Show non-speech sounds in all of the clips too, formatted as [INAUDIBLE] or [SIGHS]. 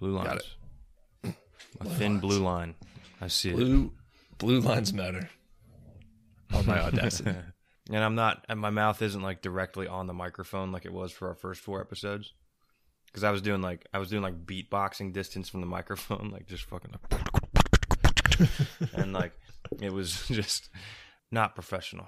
Blue lines. Got it. A thin blue line. I see it. Blue blue lines matter. On my audacity. [LAUGHS] And I'm not, and my mouth isn't like directly on the microphone like it was for our first four episodes. Because I was doing like, I was doing like beatboxing distance from the microphone, like just fucking like, [LAUGHS] and like, it was [LAUGHS] just not professional.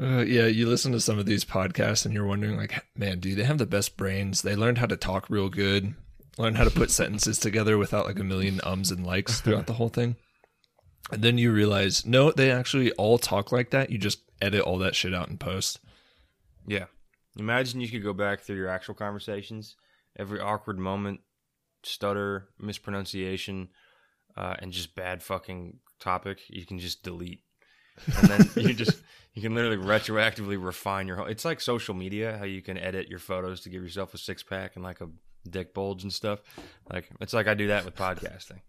Uh, yeah, you listen to some of these podcasts and you're wondering, like, man, do they have the best brains? They learned how to talk real good, learn how to put sentences together without like a million ums and likes throughout the whole thing. And then you realize, no, they actually all talk like that. You just edit all that shit out in post. Yeah. Imagine you could go back through your actual conversations, every awkward moment, stutter, mispronunciation, uh, and just bad fucking topic, you can just delete. And then you just you can literally retroactively refine your whole it's like social media, how you can edit your photos to give yourself a six pack and like a dick bulge and stuff. Like it's like I do that with podcasting.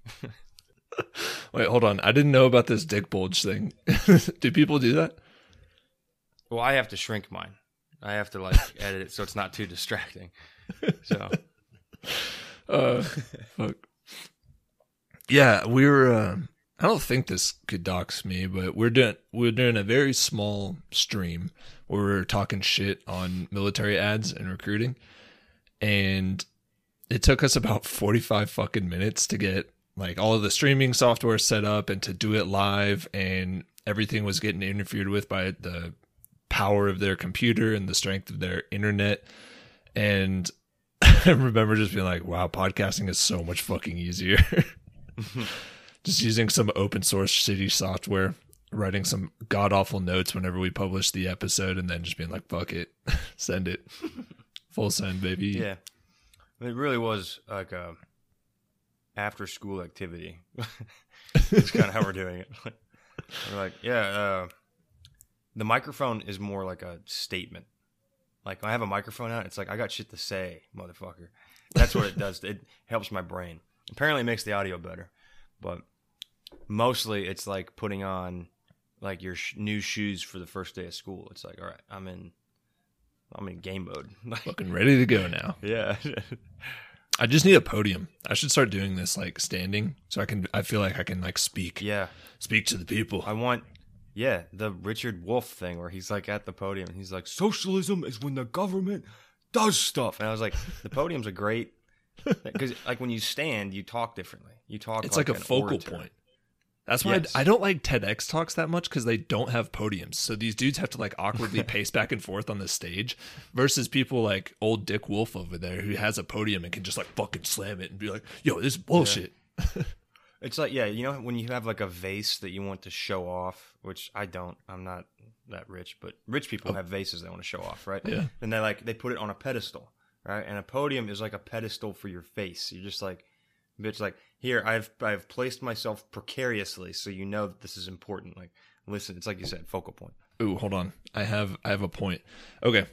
[LAUGHS] Wait, hold on. I didn't know about this dick bulge thing. [LAUGHS] do people do that? well, I have to shrink mine. I have to like [LAUGHS] edit it so it's not too distracting. So Uh, fuck. Yeah, we were. Uh, I don't think this could dox me, but we're doing we're doing a very small stream where we're talking shit on military ads and recruiting, and it took us about forty five fucking minutes to get like all of the streaming software set up and to do it live, and everything was getting interfered with by the power of their computer and the strength of their internet, and [LAUGHS] I remember just being like, wow, podcasting is so much fucking easier. [LAUGHS] [LAUGHS] just using some open source shitty software, writing some god awful notes whenever we publish the episode, and then just being like, fuck it, [LAUGHS] send it. Full send, baby. Yeah, it really was like a after school activity. [LAUGHS] That's kind of how we're doing it. [LAUGHS] we're like, yeah, uh, the microphone is more like a statement. Like I have a microphone out, it's like I got shit to say, motherfucker. That's what it does. It helps my brain. Apparently, it makes the audio better, but mostly it's like putting on like your sh- new shoes for the first day of school. It's like, all right, I'm in, I'm in game mode. [LAUGHS] Like, Fucking ready to go now. [LAUGHS] yeah. [LAUGHS] I just need a podium. I should start doing this like standing so I can I feel like I can like speak. Yeah, Speak to the people. I want, yeah, the Richard Wolff thing where he's like at the podium and he's like, socialism is when the government does stuff. And I was like, the podium's a great, because like when you stand, you talk differently. You talk. it's like, a an focal orator. point. That's why Yes. I, I don't like TEDx talks that much because they don't have podiums. So these dudes have to like awkwardly [LAUGHS] pace back and forth on the stage versus people like old Dick Wolff over there who has a podium and can just like fucking slam it and be like, yo, this is bullshit. [LAUGHS] It's like yeah, you know when you have like a vase that you want to show off, which I don't. I'm not that rich, but rich people oh. have vases they want to show off, right? Oh. Yeah. And they like they put it on a pedestal, right? And a podium is like a pedestal for your face. You're just like, bitch, like here I've I've placed myself precariously, so you know that this is important. Like, listen, it's like you said, focal point. Ooh, hold on. I have I have a point. Okay.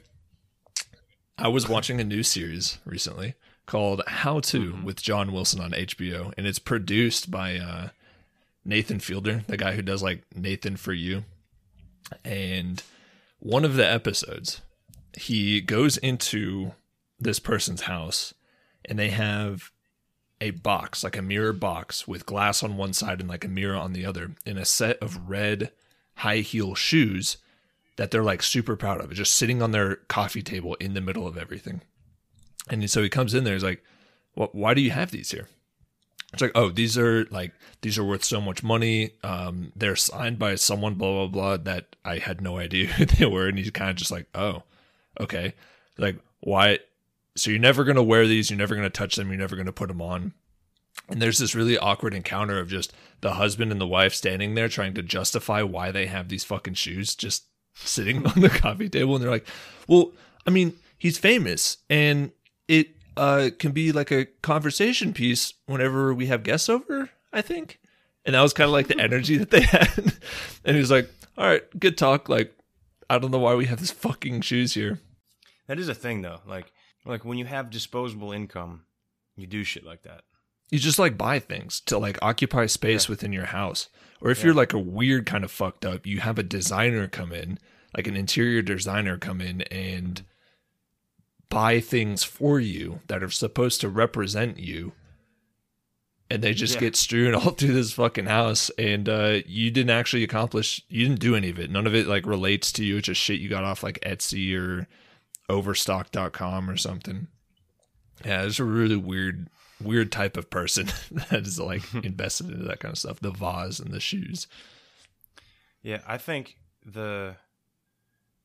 I was watching a new series recently called How to with John Wilson on HBO, and it's produced by uh, Nathan Fielder, the guy who does like Nathan for You. And one of the episodes, he goes into this person's house, and they have a box, like a mirror box with glass on one side and like a mirror on the other, in a set of red high heel shoes that they're like super proud of, just sitting on their coffee table in the middle of everything. And so he comes in there, he's like, "Well, why do you have these here?" It's like, "Oh, these are like these are worth so much money. Um, they're signed by someone, blah blah blah." That I had no idea [LAUGHS] who they were, and he's kind of just like, "Oh, okay." Like, why? So you're never gonna wear these. You're never gonna touch them. You're never gonna put them on. And there's this really awkward encounter of just the husband and the wife standing there trying to justify why they have these fucking shoes just sitting [LAUGHS] on the coffee table. And they're like, well, I mean, he's famous and it uh, can be like a conversation piece whenever we have guests over, I think. And that was kind of like the energy that they [LAUGHS] had. and he was like, all right, good talk. Like, I don't know why we have these fucking shoes here. That is a thing though. Like like when you have disposable income, you do shit like that. you just like buy things to like occupy space within your house. Or if you're like a weird kind of fucked up you have a designer come in like an interior designer come in and buy things for you that are supposed to represent you and they just Yeah. get strewn [LAUGHS] all through this fucking house and uh you didn't actually accomplish you didn't do any of it. None of it like relates to you. It's just shit you got off like etsy or overstock.com or something yeah it's a really weird weird type of person [LAUGHS] that is like [LAUGHS] invested into that kind of stuff the vase and the shoes Yeah, I think the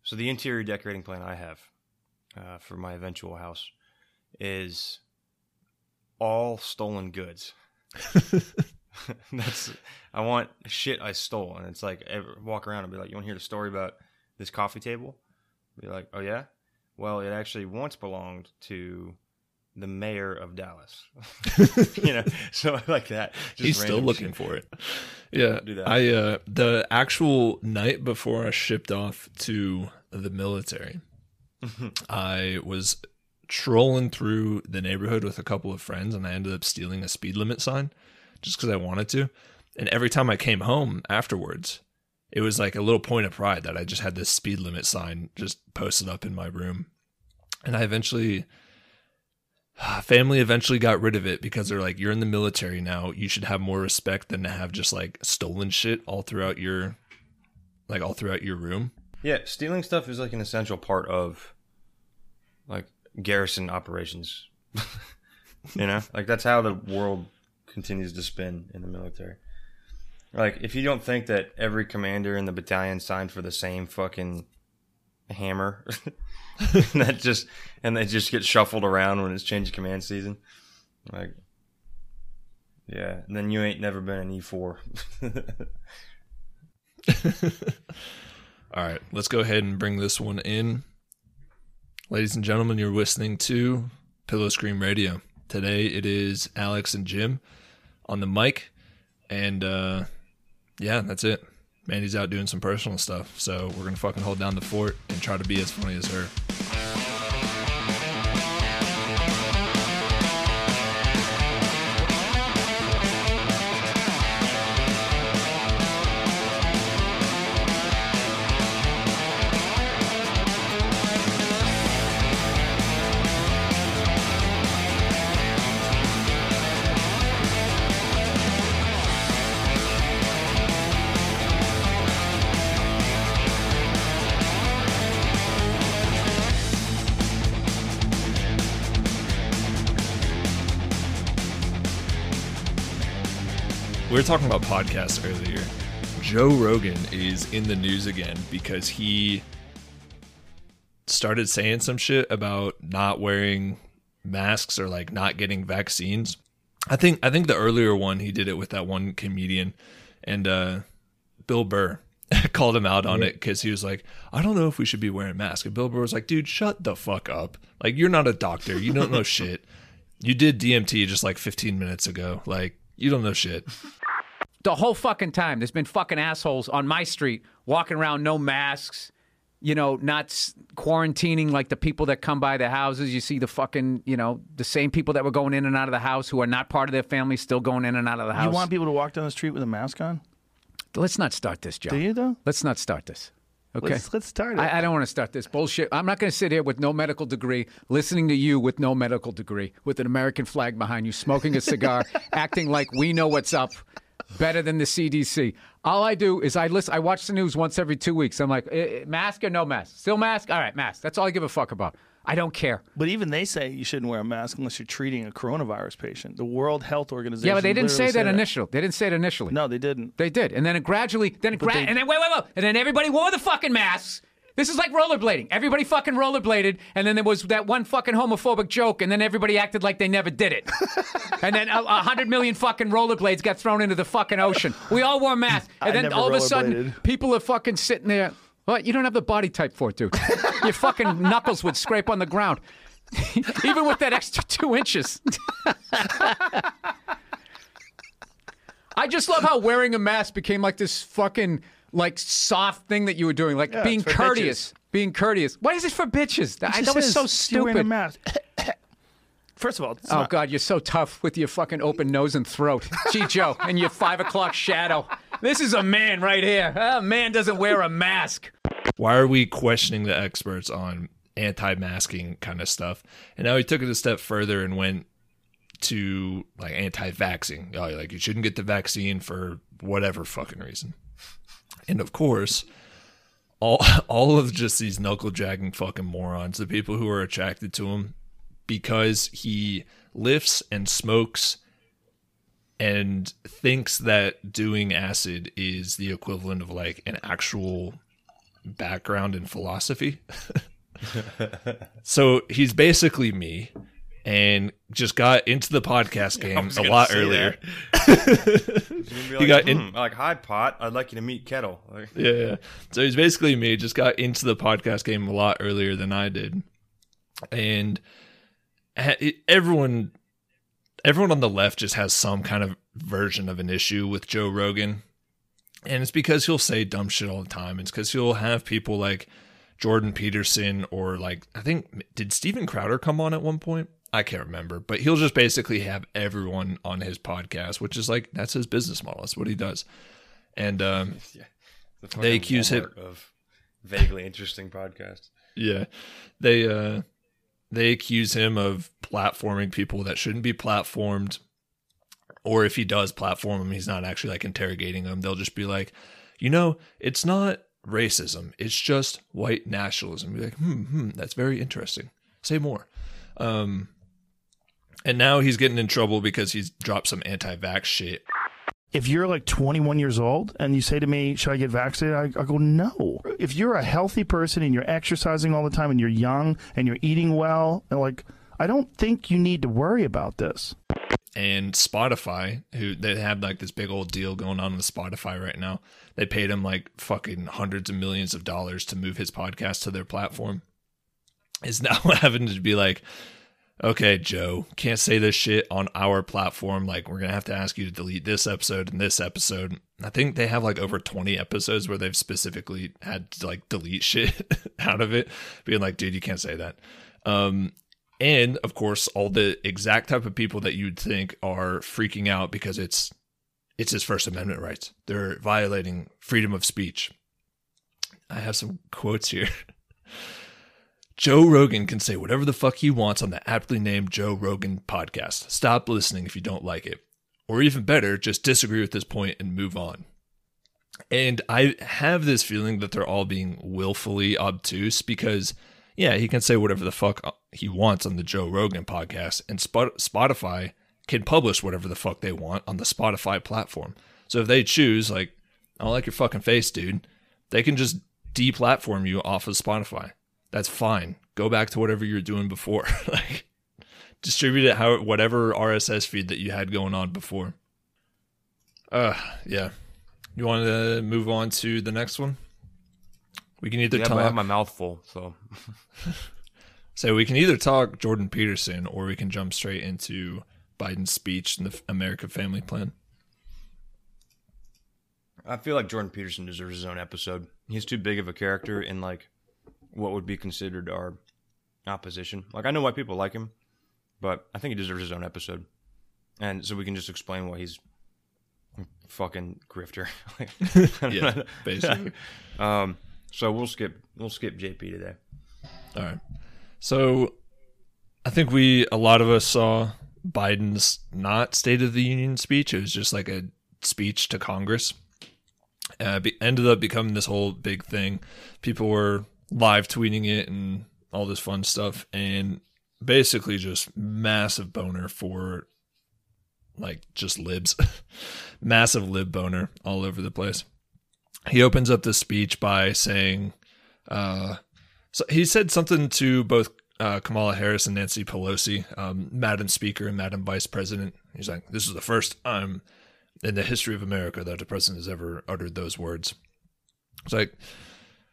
so the interior decorating plan I have uh, for my eventual house is all stolen goods. [LAUGHS] That's I want shit I stole, and it's like ever, walk around and be like, "You want to hear the story about this coffee table?" Be like, "Oh yeah." Well, it actually once belonged to the mayor of Dallas. [LAUGHS] you know, so I like that. Just he's still looking shit. for it yeah i uh the actual night before i shipped off to the military [LAUGHS] i was trolling through the neighborhood with a couple of friends and i ended up stealing a speed limit sign just because i wanted to and every time i came home afterwards it was like a little point of pride that i just had this speed limit sign just posted up in my room and i eventually [SIGHS] family eventually got rid of it because they're like you're in the military now you should have more respect than to have just like stolen shit all throughout your like all throughout your room Yeah, stealing stuff is like an essential part of like garrison operations. [LAUGHS] you know, like that's how the world continues to spin in the military. Like, if you don't think that every commander in the battalion signed for the same fucking hammer, [LAUGHS] that just and they just get shuffled around when it's change of command season, like, yeah, then you ain't never been an E four. [LAUGHS] all right let's go ahead and bring this one in ladies and gentlemen you're listening to pillow scream radio today it is alex and jim on the mic and uh yeah that's it. Mandy's out doing some personal stuff so we're gonna fucking hold down the fort and try to be as funny as her We were talking about podcasts earlier. Joe Rogan is in the news again because he started saying some shit about not wearing masks or like not getting vaccines. I think I think the earlier one he did it with that one comedian and uh Bill Burr [LAUGHS] called him out on it because he was like, I don't know if we should be wearing masks. And Bill Burr was like, dude, shut the fuck up. Like, you're not a doctor. You don't know [LAUGHS] shit. You did DMT just like 15 minutes ago. Like, you don't know shit. The whole fucking time there's been fucking assholes on my street walking around no masks you know not quarantining like the people that come by the houses you see the fucking you know the same people that were going in and out of the house who are not part of their family still going in and out of the house You want people to walk down the street with a mask on? let's not start this joe Do you though? let's not start this okay Let's let's start it. I, I don't want to start this bullshit. I'm not going to sit here with no medical degree, listening to you with no medical degree, with an American flag behind you, smoking a cigar, [LAUGHS] acting like we know what's up better than the CDC. All I do is I listen. I watch the news once every two weeks. I'm like, eh, eh, mask or no mask? Still mask? All right, mask. That's all I give a fuck about. I don't care. but even they say you shouldn't wear a mask unless you're treating a coronavirus patient. The World Health Organization. Yeah, but they didn't say that initially. They didn't say it initially. No, they didn't. They did, and then it gradually, then it gra- they- and then wait, wait, wait, and then everybody wore the fucking masks. This is like rollerblading. Everybody fucking rollerbladed, and then there was that one fucking homophobic joke, and then everybody acted like they never did it. [LAUGHS] and then a, a hundred million fucking rollerblades got thrown into the fucking ocean. We all wore masks, and I then all of a sudden, people are fucking sitting there. What? You don't have the body type for it, dude. Your fucking [LAUGHS] knuckles would scrape on the ground, [LAUGHS] even with that extra two inches. I just love how wearing a mask became like this fucking like soft thing that you were doing, like Yeah, being it's for courteous. Being courteous. Why is it for bitches? I, It that was so is. You're a stupid. mask. [COUGHS] First of all, it's Oh not- God, you're so tough with your fucking open nose and throat. [LAUGHS] Gee, Joe, and your five o'clock shadow. This is a man right here. A man doesn't wear a mask. Why are we questioning the experts on anti-masking kind of stuff. And now he took it a step further and went to like anti-vaxxing. Oh, like you shouldn't get the vaccine for whatever fucking reason. And of course, all [LAUGHS] all of just these knuckle dragging fucking morons, the people who are attracted to him because he lifts and smokes and thinks that doing acid is the equivalent of like an actual background in philosophy. [LAUGHS] so he's basically me and just got into the podcast [LAUGHS] game a lot earlier. [LAUGHS] [LAUGHS] you got got in- like, hi pot. I'd like you to meet Kettle. Like, Yeah, yeah. So he's basically me. Just got into the podcast game a lot earlier than I did, and everyone, everyone on the left just has some kind of version of an issue with Joe Rogan, and it's because he'll say dumb shit all the time. It's because he'll have people like Jordan Peterson or like I think did Steven Crowder come on at one point? I can't remember, but he'll just basically have everyone on his podcast, which is like that's his business model. That's what he does. And um, [LAUGHS] the They accuse him- of vaguely interesting podcasts. Yeah. They uh they accuse him of platforming people that shouldn't be platformed. Or if he does platform them, he's not actually like interrogating them. They'll just be like, you know, it's not racism. It's just white nationalism. Be like, hmm, hmm, that's very interesting. Say more. Um and now he's getting in trouble because he's dropped some anti-vax shit. if you're like 21 years old and you say to me, "Should I get vaccinated?" I, I go, "No." If you're a healthy person and you're exercising all the time and you're young and you're eating well, and like, I don't think you need to worry about this. and Spotify, who they have like this big old deal going on with Spotify right now. They paid him like fucking hundreds of millions of dollars to move his podcast to their platform. Is [LAUGHS] now having to be like, okay, Joe, can't say this shit on our platform. Like, we're gonna have to ask you to delete this episode and this episode. I think they have like over twenty episodes where they've specifically had to like delete shit [LAUGHS] out of it, being like, dude, you can't say that. Um, and of course all the exact type of people that you'd think are freaking out because it's it's his first amendment rights they're violating freedom of speech i have some quotes here [LAUGHS] joe rogan can say whatever the fuck he wants on the aptly named joe rogan podcast stop listening if you don't like it or even better just disagree with this point and move on and i have this feeling that they're all being willfully obtuse because yeah, he can say whatever the fuck he wants on the Joe Rogan podcast, and Spotify can publish whatever the fuck they want on the Spotify platform. So if they choose, like, I don't like your fucking face, dude, they can just deplatform you off of Spotify. That's fine. Go back to whatever you're doing before. [LAUGHS] like, distribute it how whatever RSS feed that you had going on before. Uh, yeah. You want to move on to the next one? We can either Yeah, talk. I have my mouth full, so [LAUGHS] So we can either talk Jordan Peterson or we can jump straight into Biden's speech and the America Family Plan. I feel like Jordan Peterson deserves his own episode. He's too big of a character in like what would be considered our opposition. Like I know why people like him, but I think he deserves his own episode. And so we can just explain why he's a fucking grifter. [LAUGHS] [LAUGHS] Yeah, [LAUGHS] basically. um so we'll skip we'll skip JP today. All right. So I think we a lot of us saw Biden's not State of the Union speech. It was just like a speech to Congress. Uh, be, ended up becoming this whole big thing. People were live tweeting it and all this fun stuff, and basically just massive boner for like just libs, [LAUGHS] massive lib boner all over the place. He opens up the speech by saying, uh, so he said something to both uh, Kamala Harris and Nancy Pelosi, um, Madam Speaker and Madam Vice President. He's like, this is the first time in the history of America that a president has ever uttered those words. It's like,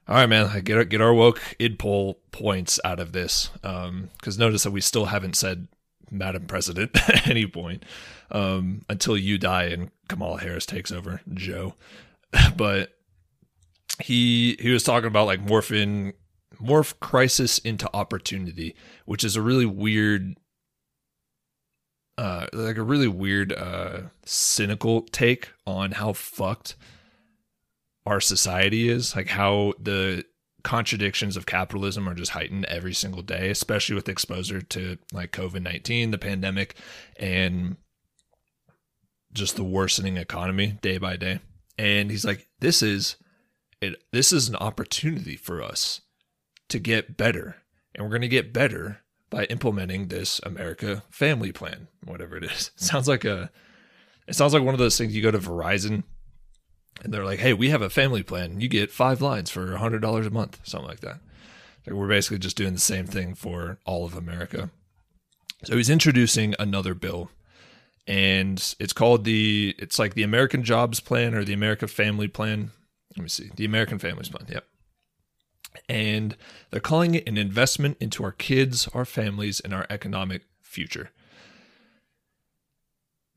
all right, man, get get our woke id poll points out of this. Because notice that we still haven't said Madam President [LAUGHS] at any point um, until you die and Kamala Harris takes over, Joe. [LAUGHS] but he he was talking about like morphing morph crisis into opportunity, which is a really weird uh like a really weird uh cynical take on how fucked our society is, like how the contradictions of capitalism are just heightened every single day, especially with exposure to like COVID 19, the pandemic, and just the worsening economy day by day. And he's like, this is it, this is an opportunity for us to get better. And we're going to get better by implementing this America family plan, whatever it is. It [LAUGHS] sounds like a it sounds like one of those things you go to Verizon and they're like, "Hey, we have a family plan. You get 5 lines for $100 a month." Something like that. Like we're basically just doing the same thing for all of America. So he's introducing another bill and it's called the it's like the American Jobs Plan or the American Family Plan. Let me see. The American Families Plan. Yep. And they're calling it an investment into our kids, our families, and our economic future.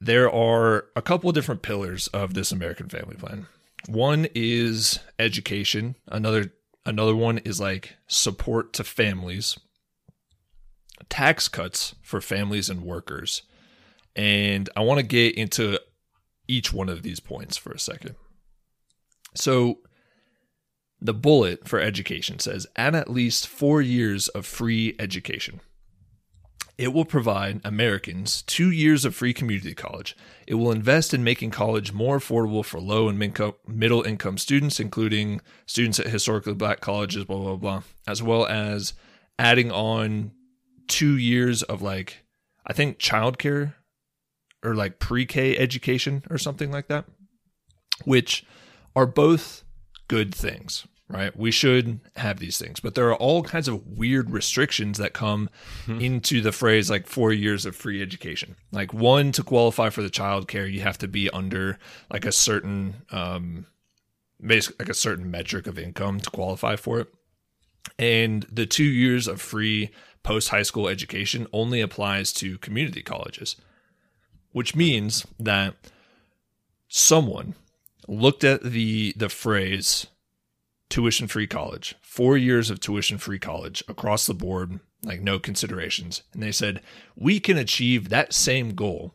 There are a couple of different pillars of this American Family Plan. One is education, another another one is like support to families, tax cuts for families and workers. And I want to get into each one of these points for a second. So, the bullet for education says add at least four years of free education. It will provide Americans two years of free community college. It will invest in making college more affordable for low and middle income students, including students at historically black colleges, blah, blah, blah, as well as adding on two years of like, I think childcare or like pre K education or something like that, which are both good things, right? We should have these things, but there are all kinds of weird restrictions that come hmm. into the phrase like four years of free education. Like one to qualify for the child care, you have to be under like a certain, um, basically like a certain metric of income to qualify for it. And the two years of free post high school education only applies to community colleges which means that someone looked at the the phrase tuition free college, 4 years of tuition free college across the board, like no considerations, and they said, "We can achieve that same goal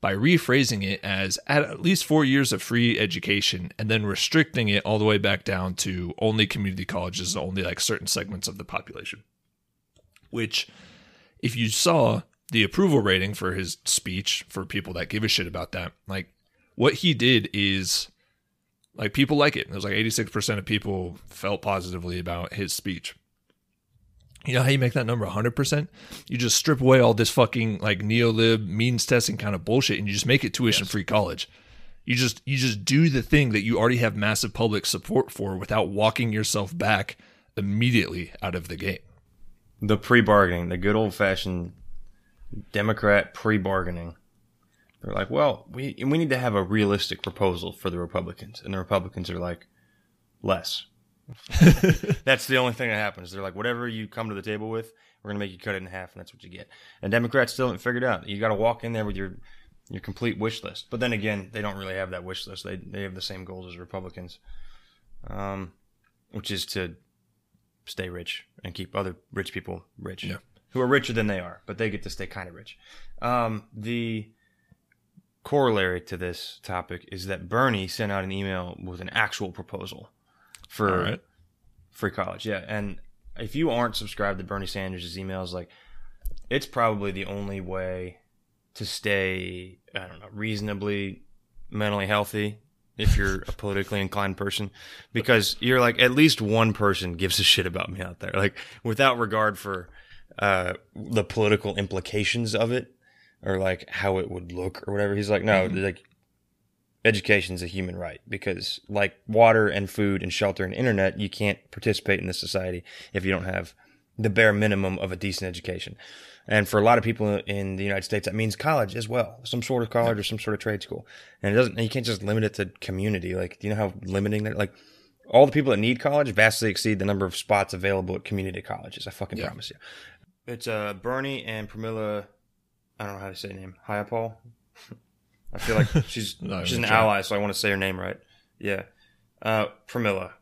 by rephrasing it as at, least 4 years of free education and then restricting it all the way back down to only community colleges, only like certain segments of the population." Which if you saw the approval rating for his speech for people that give a shit about that. Like what he did is like people like it. It was like 86% of people felt positively about his speech. You know how you make that number 100%? You just strip away all this fucking like neolib means testing kind of bullshit and you just make it tuition free yes. college. You just you just do the thing that you already have massive public support for without walking yourself back immediately out of the game. The pre-bargaining, the good old-fashioned Democrat pre-bargaining. They're like, well, we we need to have a realistic proposal for the Republicans, and the Republicans are like, less. [LAUGHS] that's the only thing that happens. They're like, whatever you come to the table with, we're gonna make you cut it in half, and that's what you get. And Democrats still haven't figured out. You got to walk in there with your your complete wish list. But then again, they don't really have that wish list. They they have the same goals as Republicans, um, which is to stay rich and keep other rich people rich. Yeah who are richer than they are, but they get to stay kind of rich. Um, the corollary to this topic is that Bernie sent out an email with an actual proposal for right. free college. Yeah, and if you aren't subscribed to Bernie Sanders' emails, like it's probably the only way to stay, I don't know, reasonably mentally healthy if you're a politically inclined person because you're like at least one person gives a shit about me out there like without regard for uh, the political implications of it or like how it would look or whatever. He's like, no, mm-hmm. like education is a human right because like water and food and shelter and internet, you can't participate in this society if you don't have the bare minimum of a decent education. And for a lot of people in the United States, that means college as well, some sort of college or some sort of trade school. And it doesn't, you can't just limit it to community. Like, do you know how limiting that, like, all the people that need college vastly exceed the number of spots available at community colleges. I fucking yeah. promise you. It's uh Bernie and Pramila. I don't know how to say her name. Jayapal. [LAUGHS] I feel like [LAUGHS] she's no, she's an ally, so I want to say her name right. Yeah, uh, Pramila.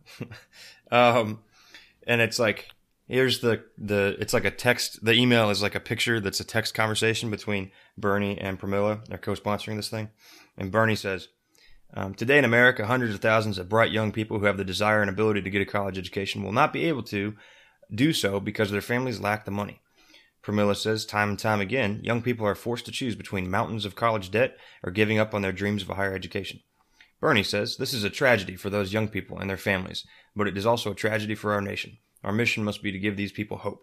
[LAUGHS] um, and it's like here's the the it's like a text. The email is like a picture that's a text conversation between Bernie and Pramila. They're co-sponsoring this thing, and Bernie says, Um, today in America, hundreds of thousands of bright young people who have the desire and ability to get a college education will not be able to do so because their families lack the money. Pramila says, time and time again, young people are forced to choose between mountains of college debt or giving up on their dreams of a higher education. Bernie says, this is a tragedy for those young people and their families, but it is also a tragedy for our nation. Our mission must be to give these people hope.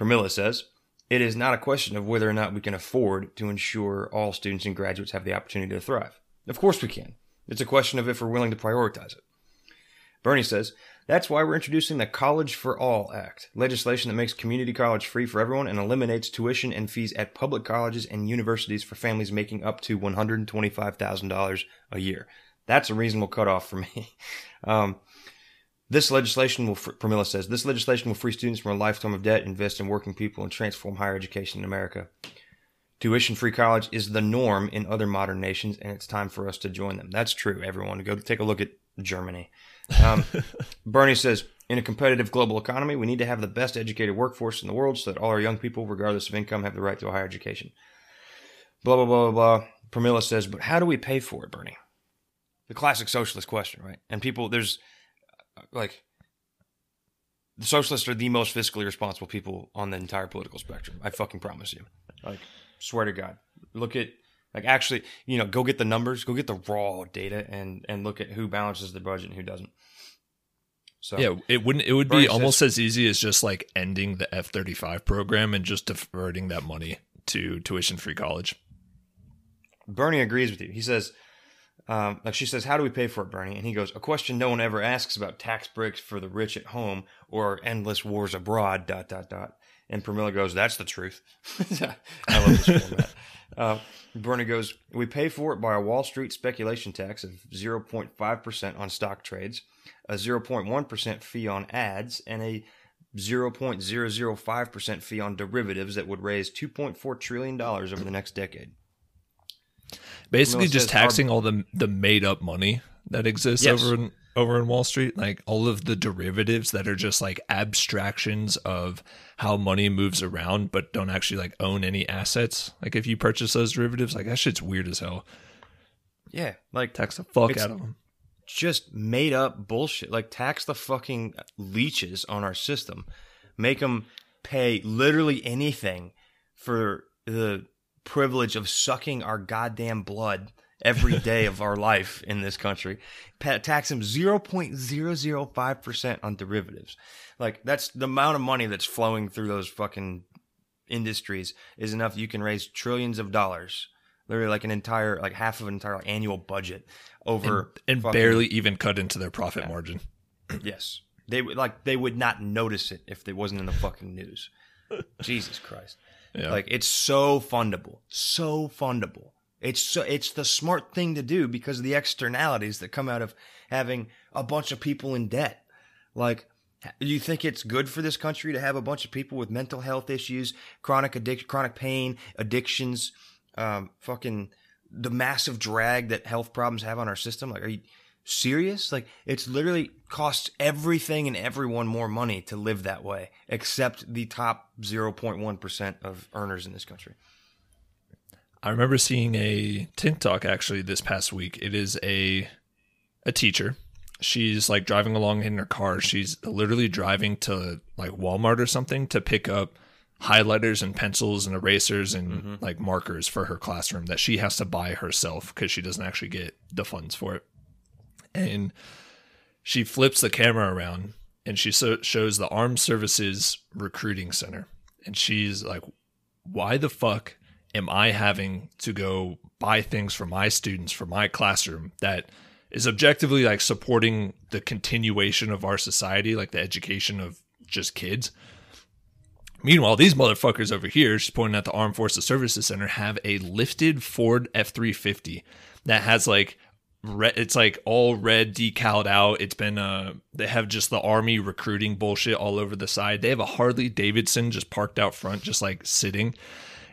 Pramila says, it is not a question of whether or not we can afford to ensure all students and graduates have the opportunity to thrive. Of course we can. It's a question of if we're willing to prioritize it. Bernie says, that's why we're introducing the College for All Act, legislation that makes community college free for everyone and eliminates tuition and fees at public colleges and universities for families making up to $125,000 a year. That's a reasonable cutoff for me. [LAUGHS] Um, this legislation will, Pramila says, this legislation will free students from a lifetime of debt, invest in working people, and transform higher education in America. Tuition free college is the norm in other modern nations, and it's time for us to join them. That's true, everyone. Go take a look at Germany. Um, Bernie says, in a competitive global economy, we need to have the best educated workforce in the world so that all our young people, regardless of income, have the right to a higher education. Blah, blah, blah, blah, blah. Pramila says, but how do we pay for it, Bernie? The classic socialist question, right? And people, there's like, the socialists are the most fiscally responsible people on the entire political spectrum. I fucking promise you. Like, swear to God. Look at like actually, you know, go get the numbers, go get the raw data, and and look at who balances the budget and who doesn't. So yeah, it wouldn't. It would be almost as easy as just like ending the F thirty five program and just diverting that money to tuition free college. Bernie agrees with you. He says, um, like she says, how do we pay for it, Bernie? And he goes, a question no one ever asks about tax breaks for the rich at home or endless wars abroad. Dot dot dot. And Pramila goes, that's the truth. [LAUGHS] I love this format. Uh, Bernie goes, we pay for it by a Wall Street speculation tax of 0.5% on stock trades, a 0.1% fee on ads, and a 0.005% fee on derivatives that would raise $2.4 trillion over the next decade. Basically, just taxing our, all the the made up money that exists yes. over in over in Wall Street, like all of the derivatives that are just like abstractions of how money moves around, but don't actually like own any assets. Like if you purchase those derivatives, like that shit's weird as hell. Yeah, like tax the fuck out of them. Just made up bullshit. Like tax the fucking leeches on our system, make them pay literally anything for the privilege of sucking our goddamn blood every day of our life in this country. Tax them 0.005% on derivatives. Like that's the amount of money that's flowing through those fucking industries is enough you can raise trillions of dollars. Literally like an entire like half of an entire annual budget over and, and fucking, barely even cut into their profit yeah. margin. [CLEARS THROAT] yes. They would like they would not notice it if it wasn't in the fucking news. [LAUGHS] Jesus Christ. Yeah. Like it's so fundable. So fundable. It's so, it's the smart thing to do because of the externalities that come out of having a bunch of people in debt. Like, do you think it's good for this country to have a bunch of people with mental health issues, chronic addiction, chronic pain, addictions, um, fucking the massive drag that health problems have on our system? Like, are you serious? Like, it's literally costs everything and everyone more money to live that way, except the top 0.1% of earners in this country. I remember seeing a TikTok actually this past week. It is a a teacher. She's like driving along in her car. She's literally driving to like Walmart or something to pick up highlighters and pencils and erasers and mm-hmm. like markers for her classroom that she has to buy herself because she doesn't actually get the funds for it. And she flips the camera around and she so- shows the Armed Services Recruiting Center. And she's like, why the fuck am I having to go buy things for my students for my classroom that is objectively like supporting the continuation of our society, like the education of just kids. Meanwhile, these motherfuckers over here, she's pointing at the Armed Forces Services Center, have a lifted Ford F three fifty that has like red. It's like all red decaled out. It's been uh, they have just the army recruiting bullshit all over the side. They have a Harley Davidson just parked out front, just like sitting.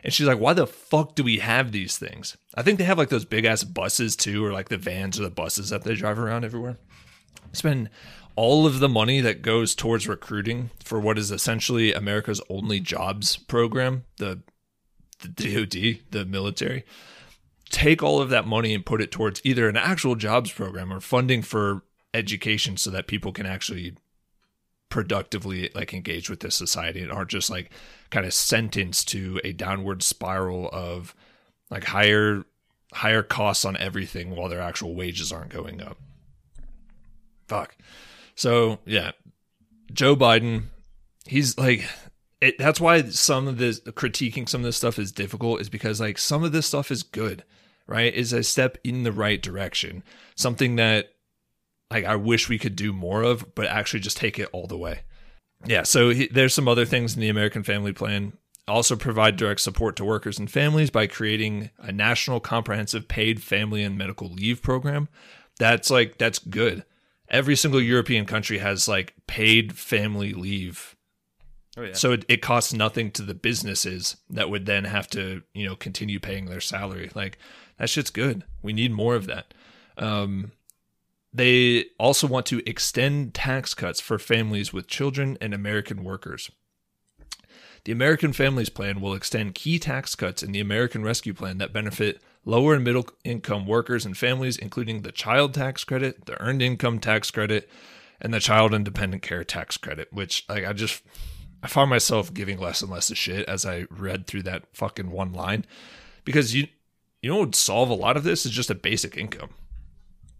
And she's like, why the fuck do we have these things? I think they have like those big ass buses too, or like the vans or the buses that they drive around everywhere. Spend all of the money that goes towards recruiting for what is essentially America's only jobs program, the, the DoD, the military. take all of that money and put it towards either an actual jobs program or funding for education so that people can actually productively like engage with this society and aren't just like kind of sentenced to a downward spiral of like higher higher costs on everything while their actual wages aren't going up. Fuck. So, yeah. Joe Biden, he's like it, that's why some of this critiquing some of this stuff is difficult is because like some of this stuff is good, right? Is a step in the right direction. Something that like I wish we could do more of, but actually just take it all the way. Yeah, so he, there's some other things in the American Family Plan. Also provide direct support to workers and families by creating a national comprehensive paid family and medical leave program. That's like that's good. Every single European country has like paid family leave. Oh yeah. So it, it costs nothing to the businesses that would then have to, you know, continue paying their salary. Like that shit's good. We need more of that. Um, they also want to extend tax cuts for families with children and American workers. The American Families Plan will extend key tax cuts in the American Rescue Plan that benefit lower and middle income workers and families, including the child tax credit, the earned income tax credit, and the child and dependent care tax credit, which I just I found myself giving less and less a shit as I read through that fucking one line. Because you you know what would solve a lot of this is just a basic income.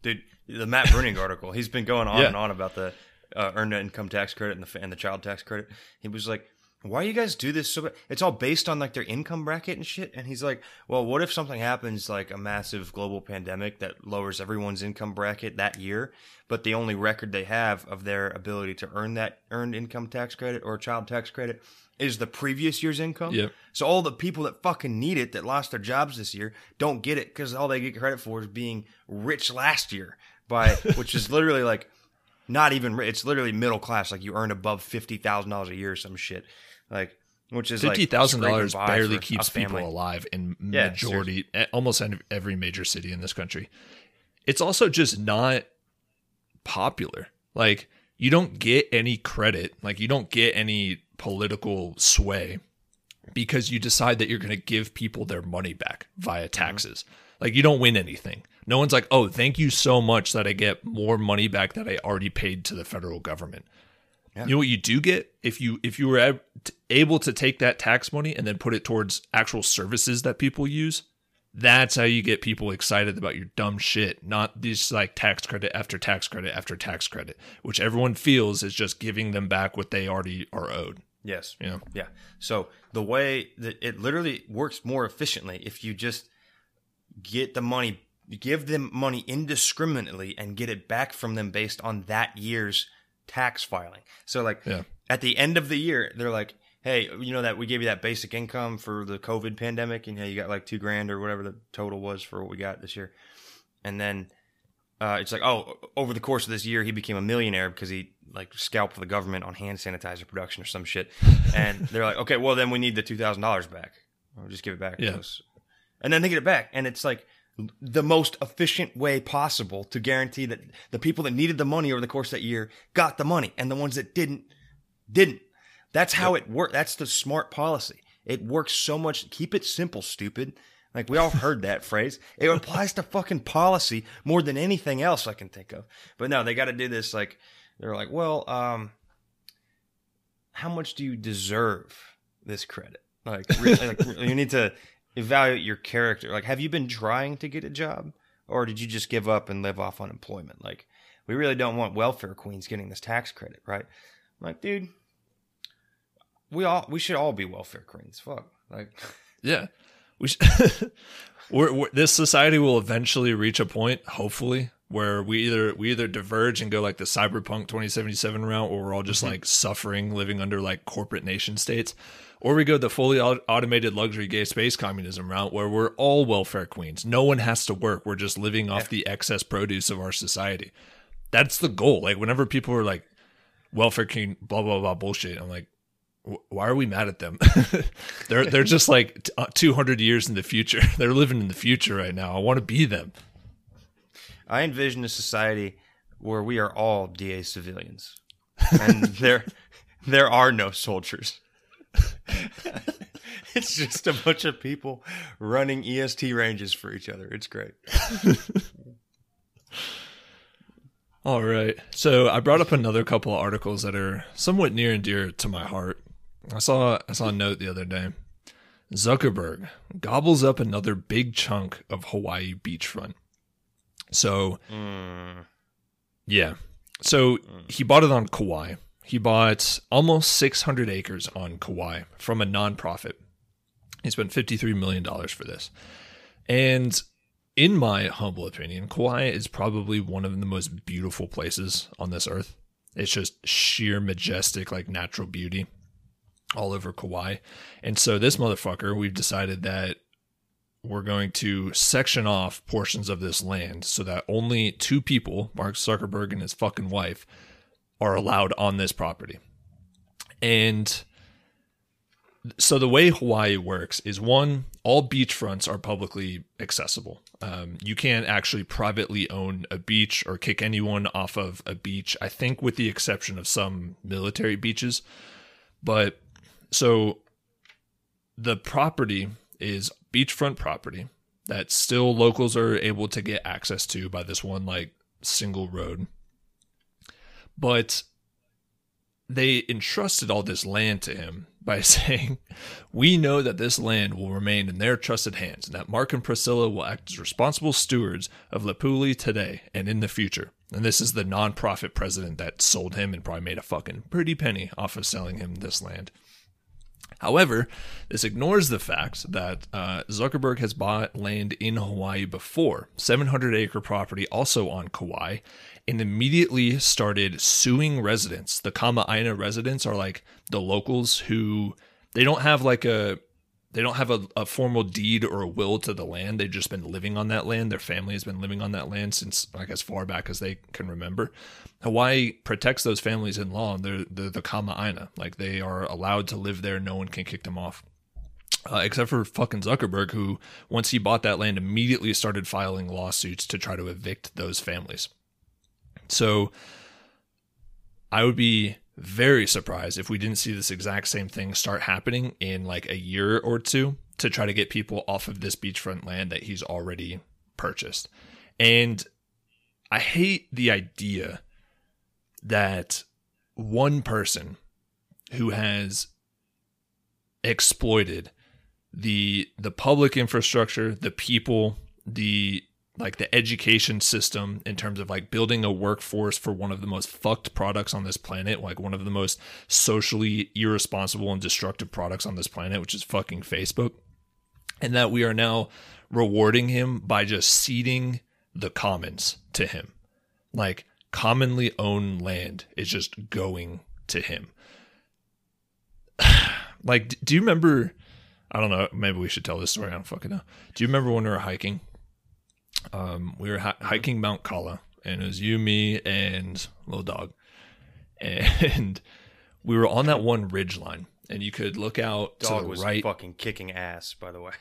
Dude, the Matt Bruenig article, he's been going on Yeah. and on about the uh, earned income tax credit and the, and the child tax credit. He was like, why you guys do this so bad? It's all based on like their income bracket and shit. And he's like, well, what if something happens like a massive global pandemic that lowers everyone's income bracket that year, but the only record they have of their ability to earn that earned income tax credit or child tax credit is the previous year's income. Yep. So all the people that fucking need it that lost their jobs this year don't get it because all they get credit for is being rich last year by which is literally like not even it's literally middle class like you earn above fifty thousand dollars a year or some shit like which is like Fifty thousand dollars barely keeps people alive in Yeah, majority, almost every major city in this country. It's also just not popular. Like you don't get any credit, like you don't get any political sway because you decide that you're going to give people their money back via Mm-hmm. taxes. Like you don't win anything. No one's like, "Oh, thank you so much that I get more money back that I already paid to the federal government." Yeah. You know what you do get if you if you were able to take that tax money and then put it towards actual services that people use. That's how you get people excited about your dumb shit, not these like tax credit after tax credit after tax credit, which everyone feels is just giving them back what they already are owed. Yes. Yeah. Yeah. So the way that it literally works more efficiently if you just get the money, give them money indiscriminately and get it back from them based on that year's tax filing. So like Yeah. at the end of the year, they're like, Hey, you know that we gave you that basic income for the COVID pandemic and you, know, you got like two grand or whatever the total was for what we got this year. And then uh, it's like, oh, over the course of this year, he became a millionaire because he like scalped the government on hand sanitizer production or some shit. [LAUGHS] And they're like, okay, well then we need the two thousand dollars back. I'll just give it back. to Yeah. us. And then they get it back, and it's like the most efficient way possible to guarantee that the people that needed the money over the course of that year got the money, and the ones that didn't didn't. That's how it worked That's the smart policy. It works so much. Keep it simple, stupid. Like we all heard that [LAUGHS] phrase. It applies to fucking policy more than anything else I can think of. But no, they got to do this. Like they're like, well, um, how much do you deserve this credit? Like, really, like [LAUGHS] you need to evaluate your character. Like, have you been mm-hmm. trying to get a job, or did you just give up and live off unemployment? Like, we really don't want welfare queens getting this tax credit, right? I'm like, dude, we all we should all be welfare queens. Fuck, like, [LAUGHS] Yeah, we sh- [LAUGHS] we're, we're, this society will eventually reach a point, hopefully, where we either we either diverge and go like the cyberpunk 2077 route, or we're all just mm-hmm. like suffering, living under like corporate nation states, or we go the fully automated luxury gay space communism route, where we're all welfare queens. No one has to work. We're just living off the excess produce of our society. That's the goal. Like whenever people are like welfare queen, blah blah blah bullshit, I'm like why are we mad at them? [LAUGHS] they're they're just like uh, 200 years in the future. [LAUGHS] They're living in the future right now. I want to be them. I envision a society where we are all DA civilians, and [LAUGHS] there there are no soldiers. [LAUGHS] It's just a bunch of people running EST ranges for each other. It's great. [LAUGHS] All right. So I brought up another couple of articles that are somewhat near and dear to my heart. I saw I saw a note the other day. Zuckerberg gobbles up another big chunk of Hawaii beachfront. So mm. yeah. So he bought it on Kauai. He bought almost 600 acres on Kauai from a nonprofit. He spent $53 million for this. And in my humble opinion, Kauai is probably one of the most beautiful places on this earth. It's just sheer majestic, like natural beauty all over Kauai. And so this motherfucker, we've decided that we're going to section off portions of this land so that only two people, Mark Zuckerberg and his fucking wife, are allowed on this property. And so the way Hawaii works is one, all beachfronts are publicly accessible. Um, you can't actually privately own a beach or kick anyone off of a beach. I think, with the exception of some military beaches. But so the property is beachfront property that still locals are able to get access to by this one like single road. But they entrusted all this land to him by [LAUGHS] saying, We know that this land will remain in their trusted hands, and that Mark and Priscilla will act as responsible stewards of Lepeuli today and in the future. And this is the nonprofit president that sold him and probably made a fucking pretty penny off of selling him this land. However, this ignores the fact that uh, Zuckerberg has bought land in Hawaii before, 700 acre property also on Kauai, and immediately started suing residents. The Kama'aina residents are like the locals who they don't have like a they don't have a, a formal deed or a will to the land. They've just been living on that land. Their family has been living on that land since like as far back as they can remember. Hawaii protects those families in law. And they're, they're the Kama'aina. Like they are allowed to live there. No one can kick them off. Uh, except for fucking Zuckerberg, who once he bought that land, immediately started filing lawsuits to try to evict those families. So I would be very surprised if we didn't see this exact same thing start happening in like a year or two to try to get people off of this beachfront land that he's already purchased. And I hate the idea that one person who has exploited the the public infrastructure, the people, the like the education system in terms of like building a workforce for one of the most fucked products on this planet, like one of the most socially irresponsible and destructive products on this planet, which is fucking Facebook. And that we are now rewarding him by just ceding the commons to him. Like commonly owned land is just going to him. [SIGHS] like, do you remember? I don't know. Maybe we should tell this story. I don't fucking know. Do you remember when we were hiking um, we were hi- hiking Mount Kala, and it was you, me, and little dog, and [LAUGHS] we were on that one ridge line, and you could look out Dog to the was right. fucking kicking ass, by the way.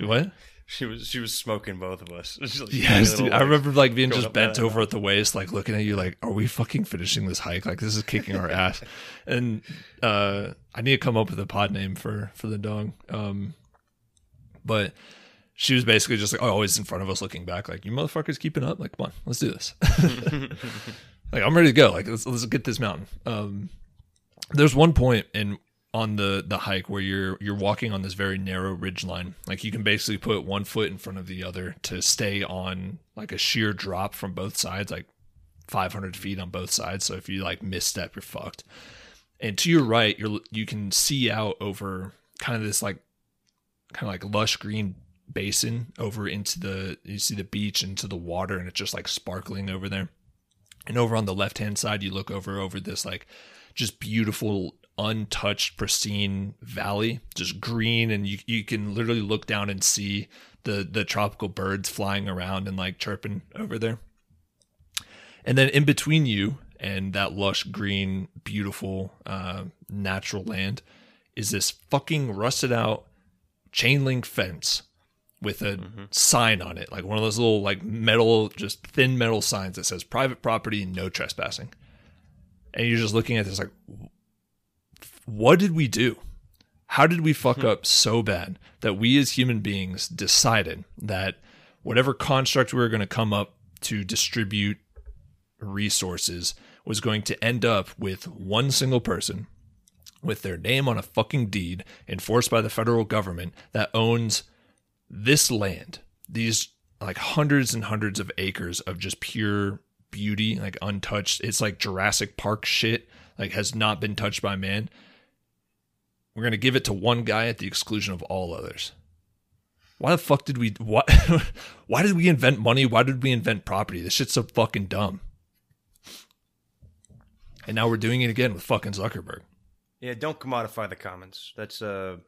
What? [LAUGHS] She was she was smoking both of us. [LAUGHS] Like, Yes, dude. I remember like being just bent over at the waist, like looking at you, like, "Are we fucking finishing this hike? Like, this is kicking our ass." And uh, I need to come up with a pod name for for the dog. Um, but she was basically just like oh, always in front of us, looking back, like, "You motherfuckers keeping up? Like, come on, let's do this." [LAUGHS] like, I'm ready to go. Like, let's let's get this mountain. Um, there's one point in on the the hike where you're you're walking on this very narrow ridge line like you can basically put one foot in front of the other to stay on like a sheer drop from both sides like 500 feet on both sides so if you like misstep you're fucked and to your right you're you can see out over kind of this like kind of like lush green basin over into the you see the beach into the water and it's just like sparkling over there. And over on the left hand side you look over over this like just beautiful untouched pristine valley just green. And you you can literally look down and see the the tropical birds flying around and like chirping over there. And then in between you and that lush green beautiful uh natural land is this fucking rusted out chain link fence with a mm-hmm. sign on it like one of those little like metal just thin metal signs that says private property no trespassing. And you're just looking at this like what did we do? How did we fuck hmm. up so bad that we as human beings decided that whatever construct we were going to come up to distribute resources was going to end up with one single person with their name on a fucking deed enforced by the federal government that owns this land, these like hundreds and hundreds of acres of just pure beauty, like untouched. It's like Jurassic Park shit, like has not been touched by man. We're going to give it to one guy at the exclusion of all others. Why the fuck did we what [LAUGHS] why did we invent money? Why did we invent property? This shit's so fucking dumb. And now we're doing it again with fucking Zuckerberg. Yeah, don't commodify the commons. That's uh,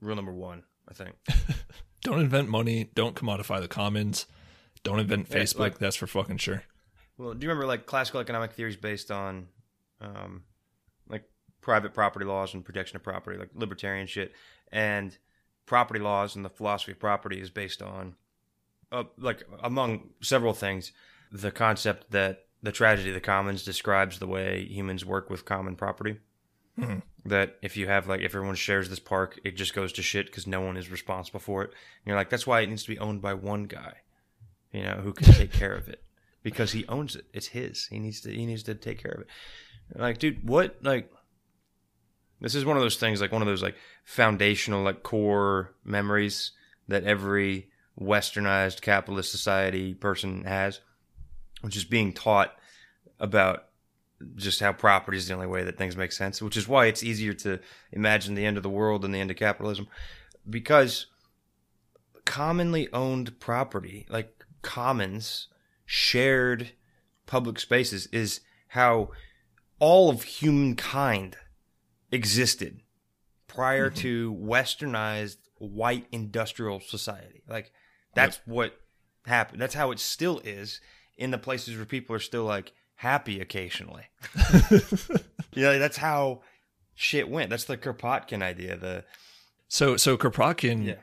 rule number one, I think. [LAUGHS] Don't invent money. Don't commodify the commons. Don't invent Yeah, Facebook. like- that's for fucking sure. Well, do you remember like classical economic theories based on, um, like private property laws and protection of property, like libertarian shit, and property laws and the philosophy of property is based on, uh, like among several things, the concept that the tragedy of the commons describes the way humans work with common property. Mhm. That if you have like if everyone shares this park, it just goes to shit because no one is responsible for it. And you're like, that's why it needs to be owned by one guy, you know, who can [LAUGHS] take care of it because he owns it. It's his. He needs to. He needs to take care of it. Like, dude, what? Like, this is one of those things. Like one of those like foundational, like core memories that every westernized capitalist society person has, which is being taught about just how property is the only way that things make sense. Which is why it's easier to imagine the end of the world than the end of capitalism, because commonly owned property, like commons, shared public spaces, is how all of humankind existed prior mm-hmm. to westernized white industrial society. Like that's what happened. That's how it still is in the places where people are still like happy occasionally. [LAUGHS] [LAUGHS] you know, that's how shit went. That's the Kropotkin idea. The So so Kropotkin Yeah.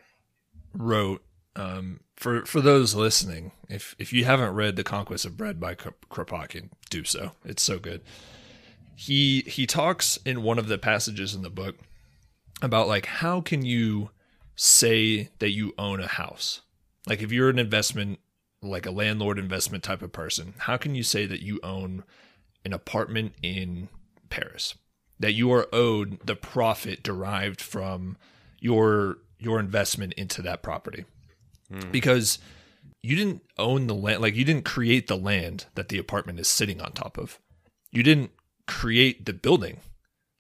wrote um, for for those listening, if if you haven't read The Conquest of Bread by Kropotkin, do so. It's so good. He he talks in one of the passages in the book about like how can you say that you own a house? Like if you're an investment like a landlord investment type of person, how can you say that you own an apartment in Paris? That you are owed the profit derived from your your investment into that property. Hmm. Because you didn't own the land like you didn't create the land that the apartment is sitting on top of. You didn't create the building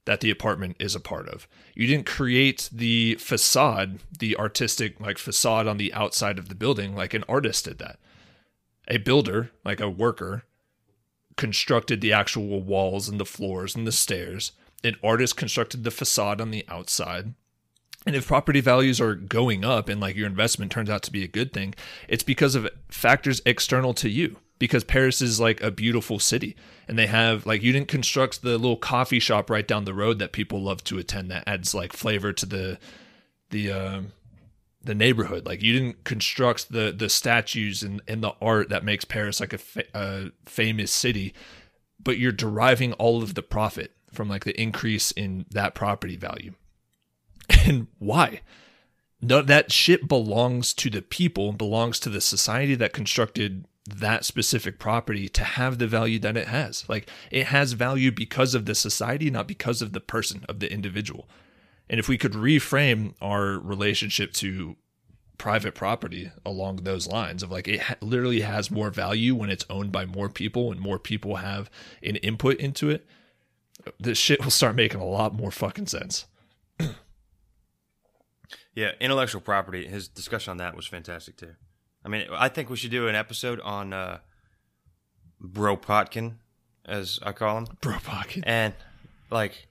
that the apartment is a part of. You didn't create the facade, the artistic like facade on the outside of the building like an artist did that. A builder, like a worker, constructed the actual walls and the floors and the stairs. An artist constructed the facade on the outside. And if property values are going up and like your investment turns out to be a good thing, it's because of factors external to you. Because Paris is like a beautiful city and they have like you didn't construct the little coffee shop right down the road that people love to attend that adds like flavor to the the um the neighborhood. Like you didn't construct the the statues and, and the art that makes Paris like a, fa- a famous city, but you're deriving all of the profit from like the increase in that property value. [LAUGHS] And why? No, that shit belongs to the people, belongs to the society that constructed that specific property to have the value that it has. Like it has value because of the society, not because of the person, of the individual. And if we could reframe our relationship to private property along those lines of like it ha- literally has more value when it's owned by more people and more people have an input into it, this shit will start making a lot more fucking sense. [CLEARS THROAT] Yeah, intellectual property. His discussion on that was fantastic too. I mean, I think we should do an episode on uh, Bro Potkin, as I call him, Bro Potkin, and like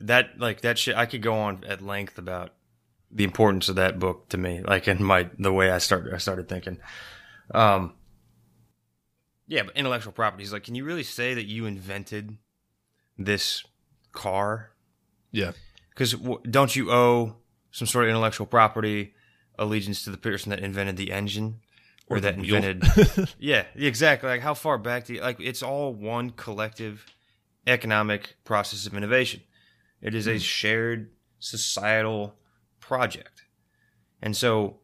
that, like that shit. I could go on at length about the importance of that book to me, like in my the way I started. I started thinking. Um, yeah, but intellectual property is like, can you really say that you invented this car? Yeah. Because w- don't you owe some sort of intellectual property allegiance to the person that invented the engine or, Or that invented? [LAUGHS] yeah, exactly. Like how far back do you like? It's all one collective economic process of innovation. It is a mm. shared societal project. And so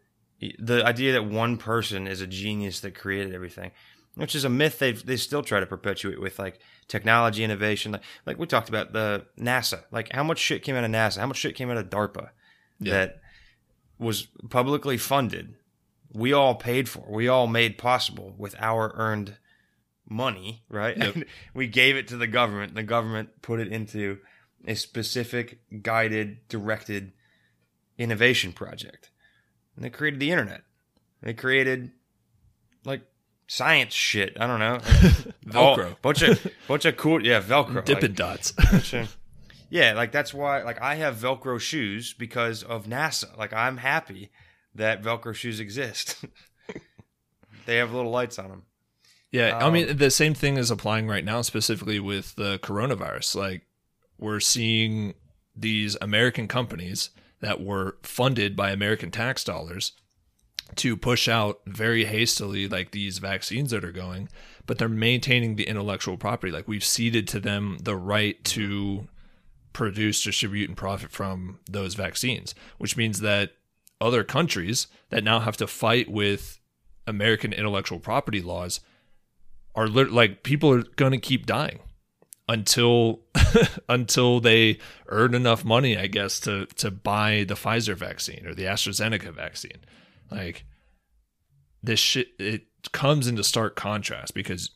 the idea that one person is a genius that created everything, which is a myth they they still try to perpetuate with like technology innovation, like, like we talked about the NASA, like how much shit came out of NASA, how much shit came out of DARPA Yeah. that was publicly funded. We all paid for, we all made possible with our earned money, right? Yep. [LAUGHS] We gave it to the government. The government put it into a specific, guided, directed innovation project. And they created the internet. They created like science shit. I don't know. [LAUGHS] Velcro. Oh, bunch of bunch of cool yeah, Velcro. Dippin' like, dots. of- yeah, like that's why like I have Velcro shoes because of NASA. Like I'm happy that Velcro shoes exist. [LAUGHS] they have little lights on them. Yeah, I Um, mean the same thing is applying right now, specifically with the coronavirus. Like we're seeing these American companies that were funded by American tax dollars to push out very hastily like these vaccines that are going, but they're maintaining the intellectual property. Like we've ceded to them the right to produce, distribute, and profit from those vaccines, which means that other countries that now have to fight with American intellectual property laws are like people are going to keep dying until [LAUGHS] until they earn enough money, I guess, to to buy the Pfizer vaccine or the AstraZeneca vaccine. Like this shit, it comes into stark contrast because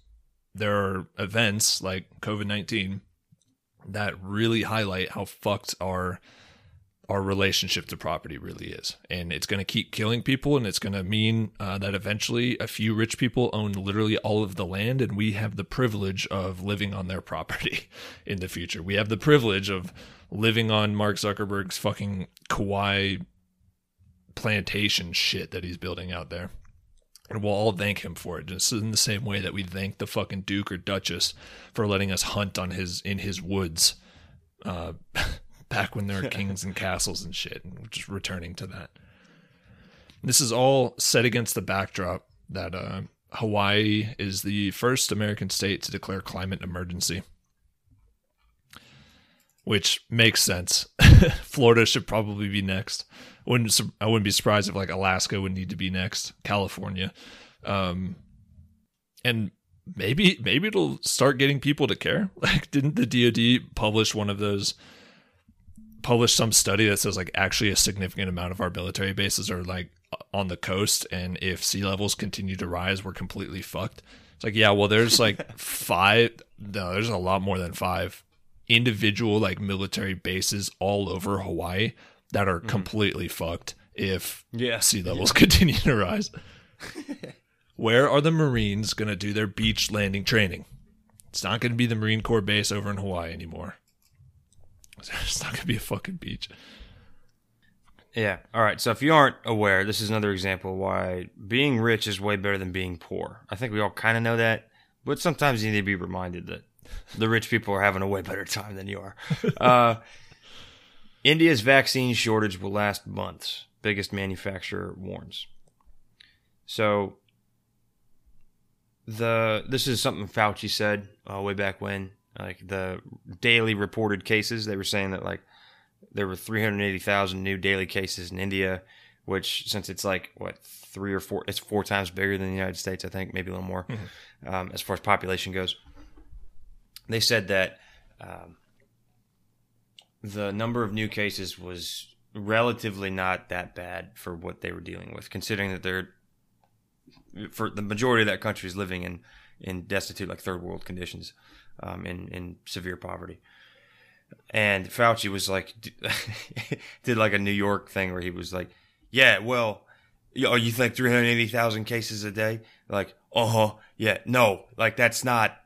there are events like COVID nineteen that really highlight how fucked our our relationship to property really is. And it's going to keep killing people, and it's going to mean uh, that eventually a few rich people own literally all of the land, and we have the privilege of living on their property [LAUGHS] in the future. We have the privilege of living on Mark Zuckerberg's fucking Kauai plantation shit that he's building out there. And we'll all thank him for it, just in the same way that we thank the fucking Duke or Duchess for letting us hunt on his in his woods. Uh, [LAUGHS] back when there were kings and castles and shit, and just returning to that. This is all set against the backdrop that uh, Hawaii is the first American state to declare climate emergency, which makes sense. [LAUGHS] Florida should probably be next. Wouldn't I wouldn't be surprised if like Alaska would need to be next, California, um, and maybe maybe it'll start getting people to care. [LAUGHS] Like, didn't the DoD publish one of those? Published some study that says like actually a significant amount of our military bases are like on the coast and if sea levels continue to rise we're completely fucked. It's like yeah well there's like [LAUGHS] five no there's a lot more than five individual like military bases all over hawaii that are mm. completely fucked if Yeah. sea levels [LAUGHS] continue to rise. [LAUGHS] Where are the marines going to do their beach landing training? It's not going to be the marine corps base over in hawaii anymore [LAUGHS] there's not gonna be a fucking beach. Yeah. All right. So if you aren't aware, this is another example why being rich is way better than being poor. I think we all kind of know that, but sometimes you need to be reminded that the rich people are having a way better time than you are. [LAUGHS] Uh, India's vaccine shortage will last months. Biggest manufacturer warns. So the this is something Fauci said uh, way back when, like the daily reported cases. They were saying that like there were 380,000 new daily cases in India, which since it's like what three or four, it's four times bigger than the United States, I think, maybe a little more, um, as far as population goes. They said that um, the number of new cases was relatively not that bad for what they were dealing with, considering that they're for the majority of that country is living in in destitute, like third world conditions, um, in in severe poverty and Fauci was like, [LAUGHS] did like a New York thing where he was like, yeah, well, oh, you think 380,000 cases a day? Like, uh huh, yeah, no, like that's not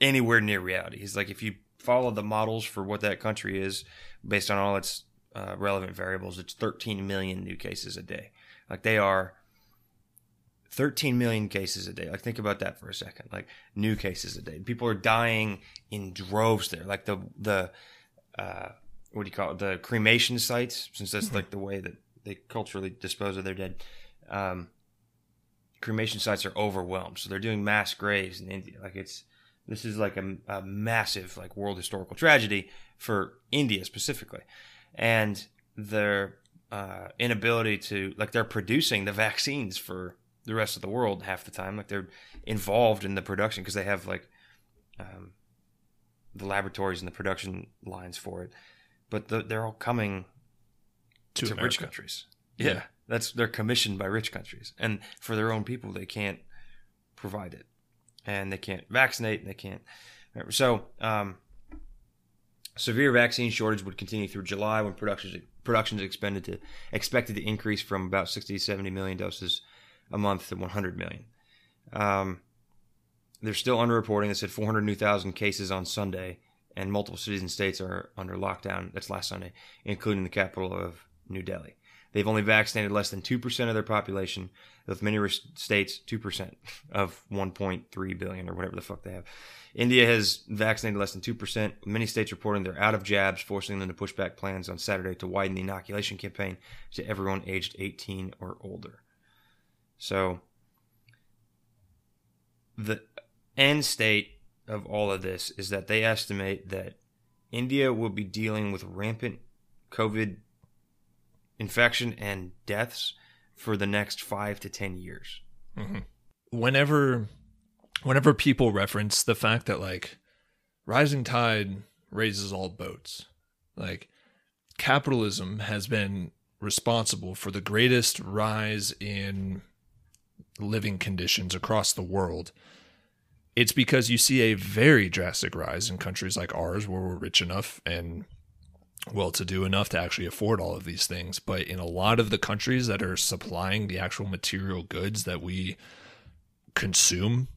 anywhere near reality. He's like, if you follow the models for what that country is based on all its uh, relevant variables, it's 13 million new cases a day. Like they are 13 million cases a day. Like think about that for a second. Like new cases a day. People are dying in droves there. Like the the uh, what do you call it? The cremation sites, since that's like the way that they culturally dispose of their dead. Um, cremation sites are overwhelmed, so they're doing mass graves in India. Like it's this is like a, a massive like world historical tragedy for India specifically, and their uh, inability to like they're producing the vaccines for the rest of the world half the time. Like they're involved in the production because they have like um, the laboratories and the production lines for it, but the, they're all coming To to, rich countries. Yeah. Yeah. that's they're commissioned by rich countries, and for their own people, they can't provide it, and they can't vaccinate, and they can't. So, um, severe vaccine shortage would continue through July when production production is expended to expected to increase from about 60 to 70 million doses a month to 100 million. Um, they're still underreporting. They said 400 new thousand cases on Sunday, and multiple cities and states are under lockdown. That's last Sunday, including the capital of New Delhi. They've only vaccinated less than 2% of their population, with many states 2% of 1.3 billion or whatever the fuck they have. India has vaccinated less than 2%. Many states reporting they're out of jabs, forcing them to push back plans on Saturday to widen the inoculation campaign to everyone aged 18 or older. So, the end state of all of this is that they estimate that India will be dealing with rampant COVID infection and deaths for the next five to 10 years. Mm-hmm. whenever whenever people reference the fact that like rising tide raises all boats like capitalism has been responsible for the greatest rise in living conditions across the world it's because you see a very drastic rise in countries like ours where we're rich enough and well to do enough to actually afford all of these things. But in a lot of the countries that are supplying the actual material goods that we consume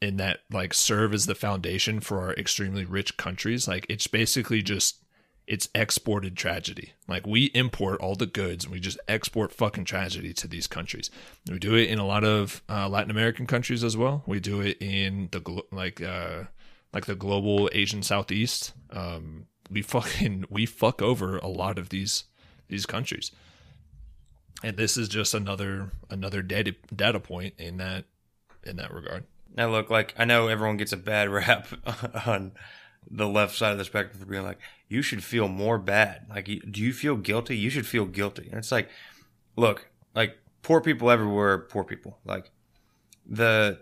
and that like serve as the foundation for our extremely rich countries like it's basically just it's exported tragedy. Like we import all the goods and we just export fucking tragedy to these countries. We do it in a lot of uh, latin american countries as well. We do it in the glo- like uh like the global asian southeast. Um we fucking we fuck over a lot of these these countries. And this is just another another data data point in that in that regard. Now, look, like, I know everyone gets a bad [LAUGHS] rap on the left side of the spectrum for being like, you should feel more bad. Like, do you feel guilty? You should feel guilty. And it's like, look, like, poor people everywhere, poor people. Like, the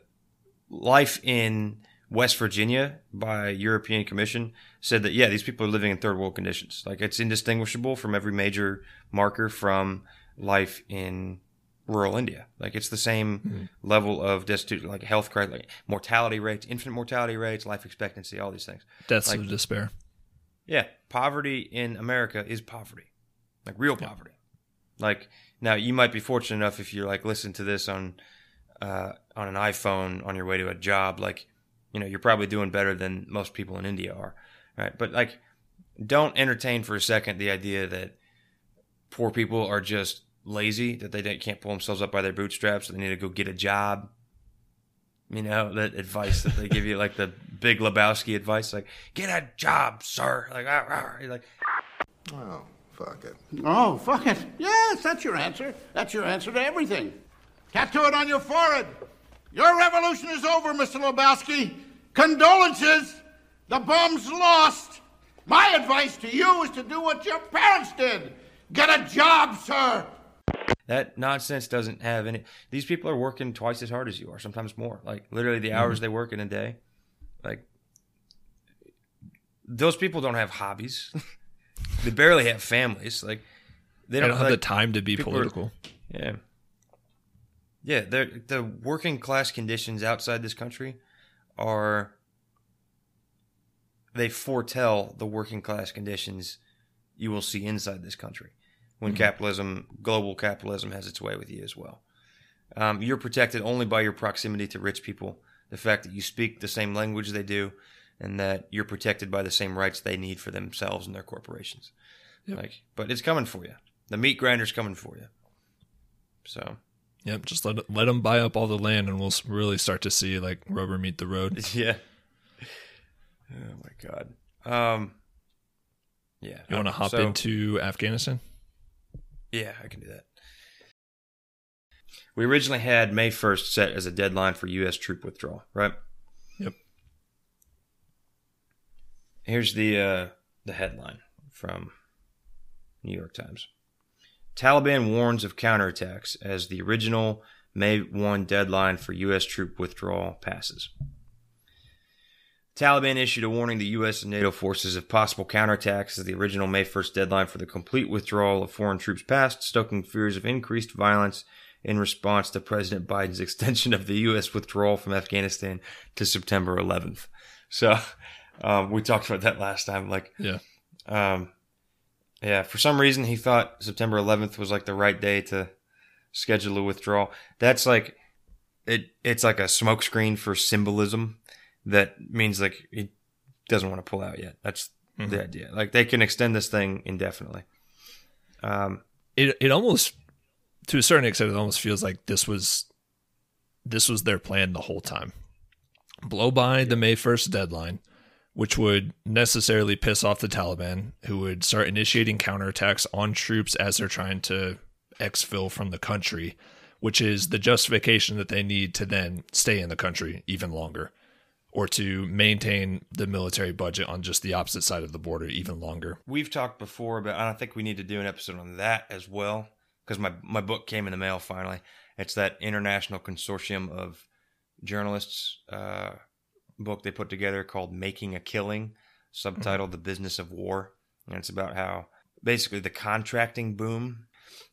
life in West Virginia by European Commission said that yeah, these people are living in third world conditions. Like it's indistinguishable from every major marker from life in rural India. Like it's the same hmm. level of destitute, like health crisis, like mortality rates, infant mortality rates, life expectancy, all these things. Deaths Like- of despair. Yeah, poverty in America is poverty, like real poverty. Like now, you might be fortunate enough if you're like listen to this on uh, on an iPhone on your way to a job. Like, you know, you're probably doing better than most people in India are, right? But like, don't entertain for a second the idea that poor people are just lazy, that they can't pull themselves up by their bootstraps, that they need to go get a job. You know, that advice that they give you, like the big Lebowski advice, like, get a job, sir. Like, ah, ah. You're like, Oh, fuck it. Oh, fuck it. Yes, that's your answer. That's your answer to everything. Tattoo it on your forehead. Your revolution is over, Mr. Lebowski. Condolences. The bomb's lost. My advice to you is to do what your parents did. Get a job, sir. That nonsense doesn't have any. These people are working twice as hard as you are, sometimes more. Like, literally, the hours mm-hmm. they work in a day. Like, those people don't have hobbies. [LAUGHS] they barely have families. Like, they They don't, don't have like, the time to be people are- political. Yeah. Yeah, the working class conditions outside this country are they foretell the working class conditions you will see inside this country when capitalism, global capitalism, has its way with you as well. Um, you're protected only by your proximity to rich people, the fact that you speak the same language they do, and that you're protected by the same rights they need for themselves and their corporations. Like, but it's coming for you. The meat grinder's coming for you. So, Yep, just let let them buy up all the land, and we'll really start to see like rubber meet the road. [LAUGHS] yeah. Oh my god. Um. Yeah. You want to hop So- into Afghanistan? Yeah, I can do that. We originally had May 1st set as a deadline for U.S. troop withdrawal, right? Yep. Here's the uh, the headline from New York Times. Taliban warns of counterattacks as the original May 1 deadline for U.S. troop withdrawal passes. Taliban issued a warning to U.S. and NATO forces of possible counterattacks as the original May 1st deadline for the complete withdrawal of foreign troops passed, stoking fears of increased violence in response to President Biden's [LAUGHS] extension of the U.S. withdrawal from Afghanistan to September 11th. So um, we talked about that last time. Like, Yeah. um, yeah, for some reason he thought September 11th was like the right day to schedule a withdrawal. That's like it. It's like a smokescreen for symbolism. That means like he doesn't want to pull out yet. That's the idea. Like they can extend this thing indefinitely. Um, it it almost to a certain extent it almost feels like this was this was their plan the whole time. Blow by the May 1st deadline, which would necessarily piss off the Taliban, who would start initiating counterattacks on troops as they're trying to exfil from the country, which is the justification that they need to then stay in the country even longer or to maintain the military budget on just the opposite side of the border even longer. we've talked before, but I think we need to do an episode on that as well because my my book came in the mail finally. It's that international consortium of journalists uh, book they put together called "Making a Killing," subtitled "The Business of War," and it's about how basically the contracting boom.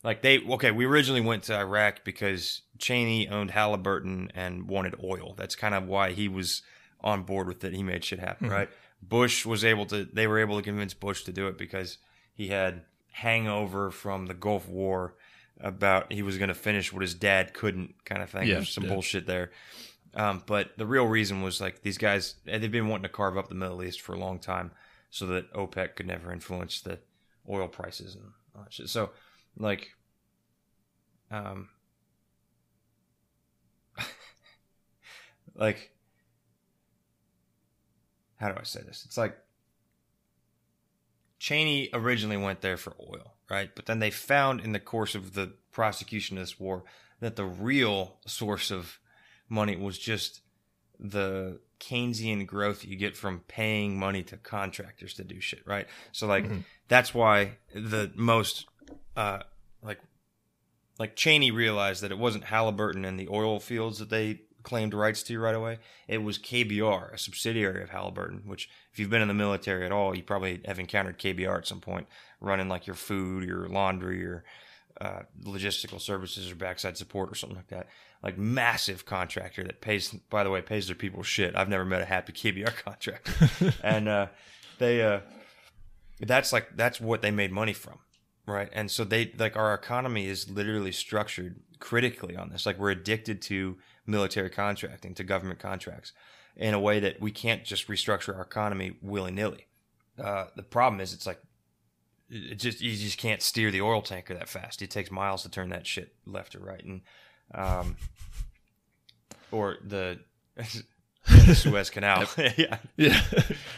Like they okay, we originally went to Iraq because Cheney owned Halliburton and wanted oil. That's kind of why he was on board with it. He made shit happen, right? Bush was able to. They were able to convince Bush to do it because he had hangover from the Gulf War about he was going to finish what his dad couldn't, kind of thing. Yeah, There's some yeah. bullshit there. Um, but the real reason was like these guys they've been wanting to carve up the Middle East for a long time, so that OPEC could never influence the oil prices and all that shit. So, like, um, [LAUGHS] like, how do I say this? It's like Cheney originally went there for oil, right? But then they found in the course of the prosecution of this war that the real source of money was just the Keynesian growth you get from paying money to contractors to do shit, right? So like that's why the most uh like like Cheney realized that it wasn't Halliburton and the oil fields that they claimed rights to you right away. It was KBR, a subsidiary of Halliburton, which if you've been in the military at all, you probably have encountered KBR at some point, running like your food, your laundry, your uh, logistical services or backside support or something like that. Like massive contractor that pays, by the way, pays their people shit. I've never met a happy KBR [LAUGHS] contractor, [LAUGHS] and uh, they uh, that's like that's what they made money from right and so they like our economy is literally structured critically on this like we're addicted to military contracting to government contracts in a way that we can't just restructure our economy willy-nilly uh, the problem is it's like it just you just can't steer the oil tanker that fast it takes miles to turn that shit left or right and um or the the [LAUGHS] Suez Canal. [LAUGHS] yeah. Yeah.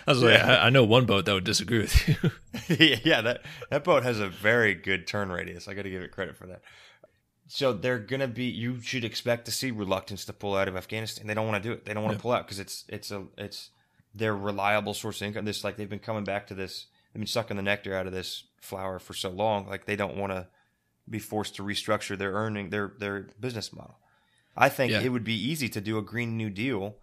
I was like, I, I know one boat that would disagree with you. [LAUGHS] yeah, that that boat has a very good turn radius. I got to give it credit for that. So they're gonna be. You should expect to see reluctance to pull out of Afghanistan. They don't want to do it. They don't want to pull out because it's it's a it's their reliable source of income. This like they've been coming back to this. They've been sucking the nectar out of this flower for so long. Like they don't want to be forced to restructure their earning their their business model. I think Yeah. it would be easy to do a Green New Deal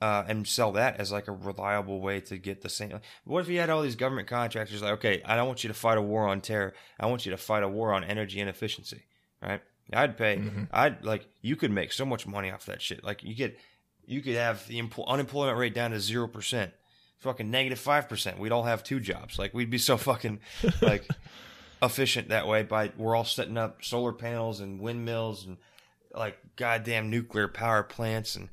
uh, and sell that as like a reliable way to get the same. What if you had all these government contractors like, okay, I don't want you to fight a war on terror. I want you to fight a war on energy inefficiency, right? I'd pay. I'd like you could make so much money off that shit. Like you get, you could have the empl- unemployment rate down to zero percent, fucking negative five percent. We'd all have two jobs. Like we'd be so fucking [LAUGHS] like efficient that way. By we're all setting up solar panels and windmills and like goddamn nuclear power plants and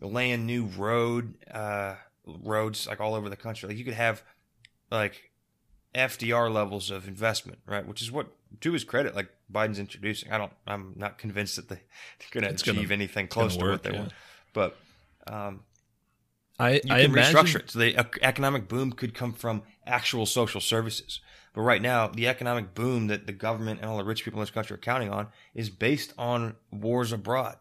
laying new road uh, roads like all over the country. Like you could have like FDR levels of investment, right? Which is what, to his credit, like Biden's introducing. I don't, I'm not convinced that they, [LAUGHS] they're going to It's gonna- achieve anything close to work, what they yeah. want. But um, I, you I can imagine, restructure it. So the economic boom could come from actual social services. But right now, the economic boom that the government and all the rich people in this country are counting on is based on wars abroad,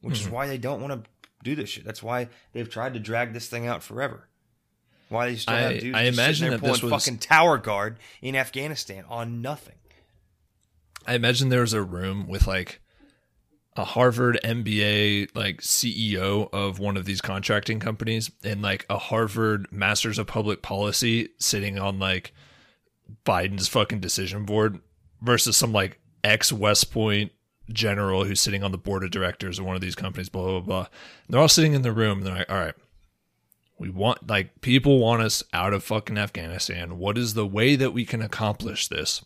which is why they don't want to do this shit. That's why they've tried to drag this thing out forever. Why do you still I- have dudes I imagine sitting there that this pulling was- fucking tower guard in Afghanistan on nothing? I imagine there was a room with like a Harvard MBA like CEO of one of these contracting companies and like a Harvard Masters of Public Policy sitting on like Biden's fucking decision board versus some like ex West Point general who's sitting on the board of directors of one of these companies, blah blah blah. And they're all sitting in the room and they're like, all right, we want like people want us out of fucking Afghanistan. What is the way that we can accomplish this?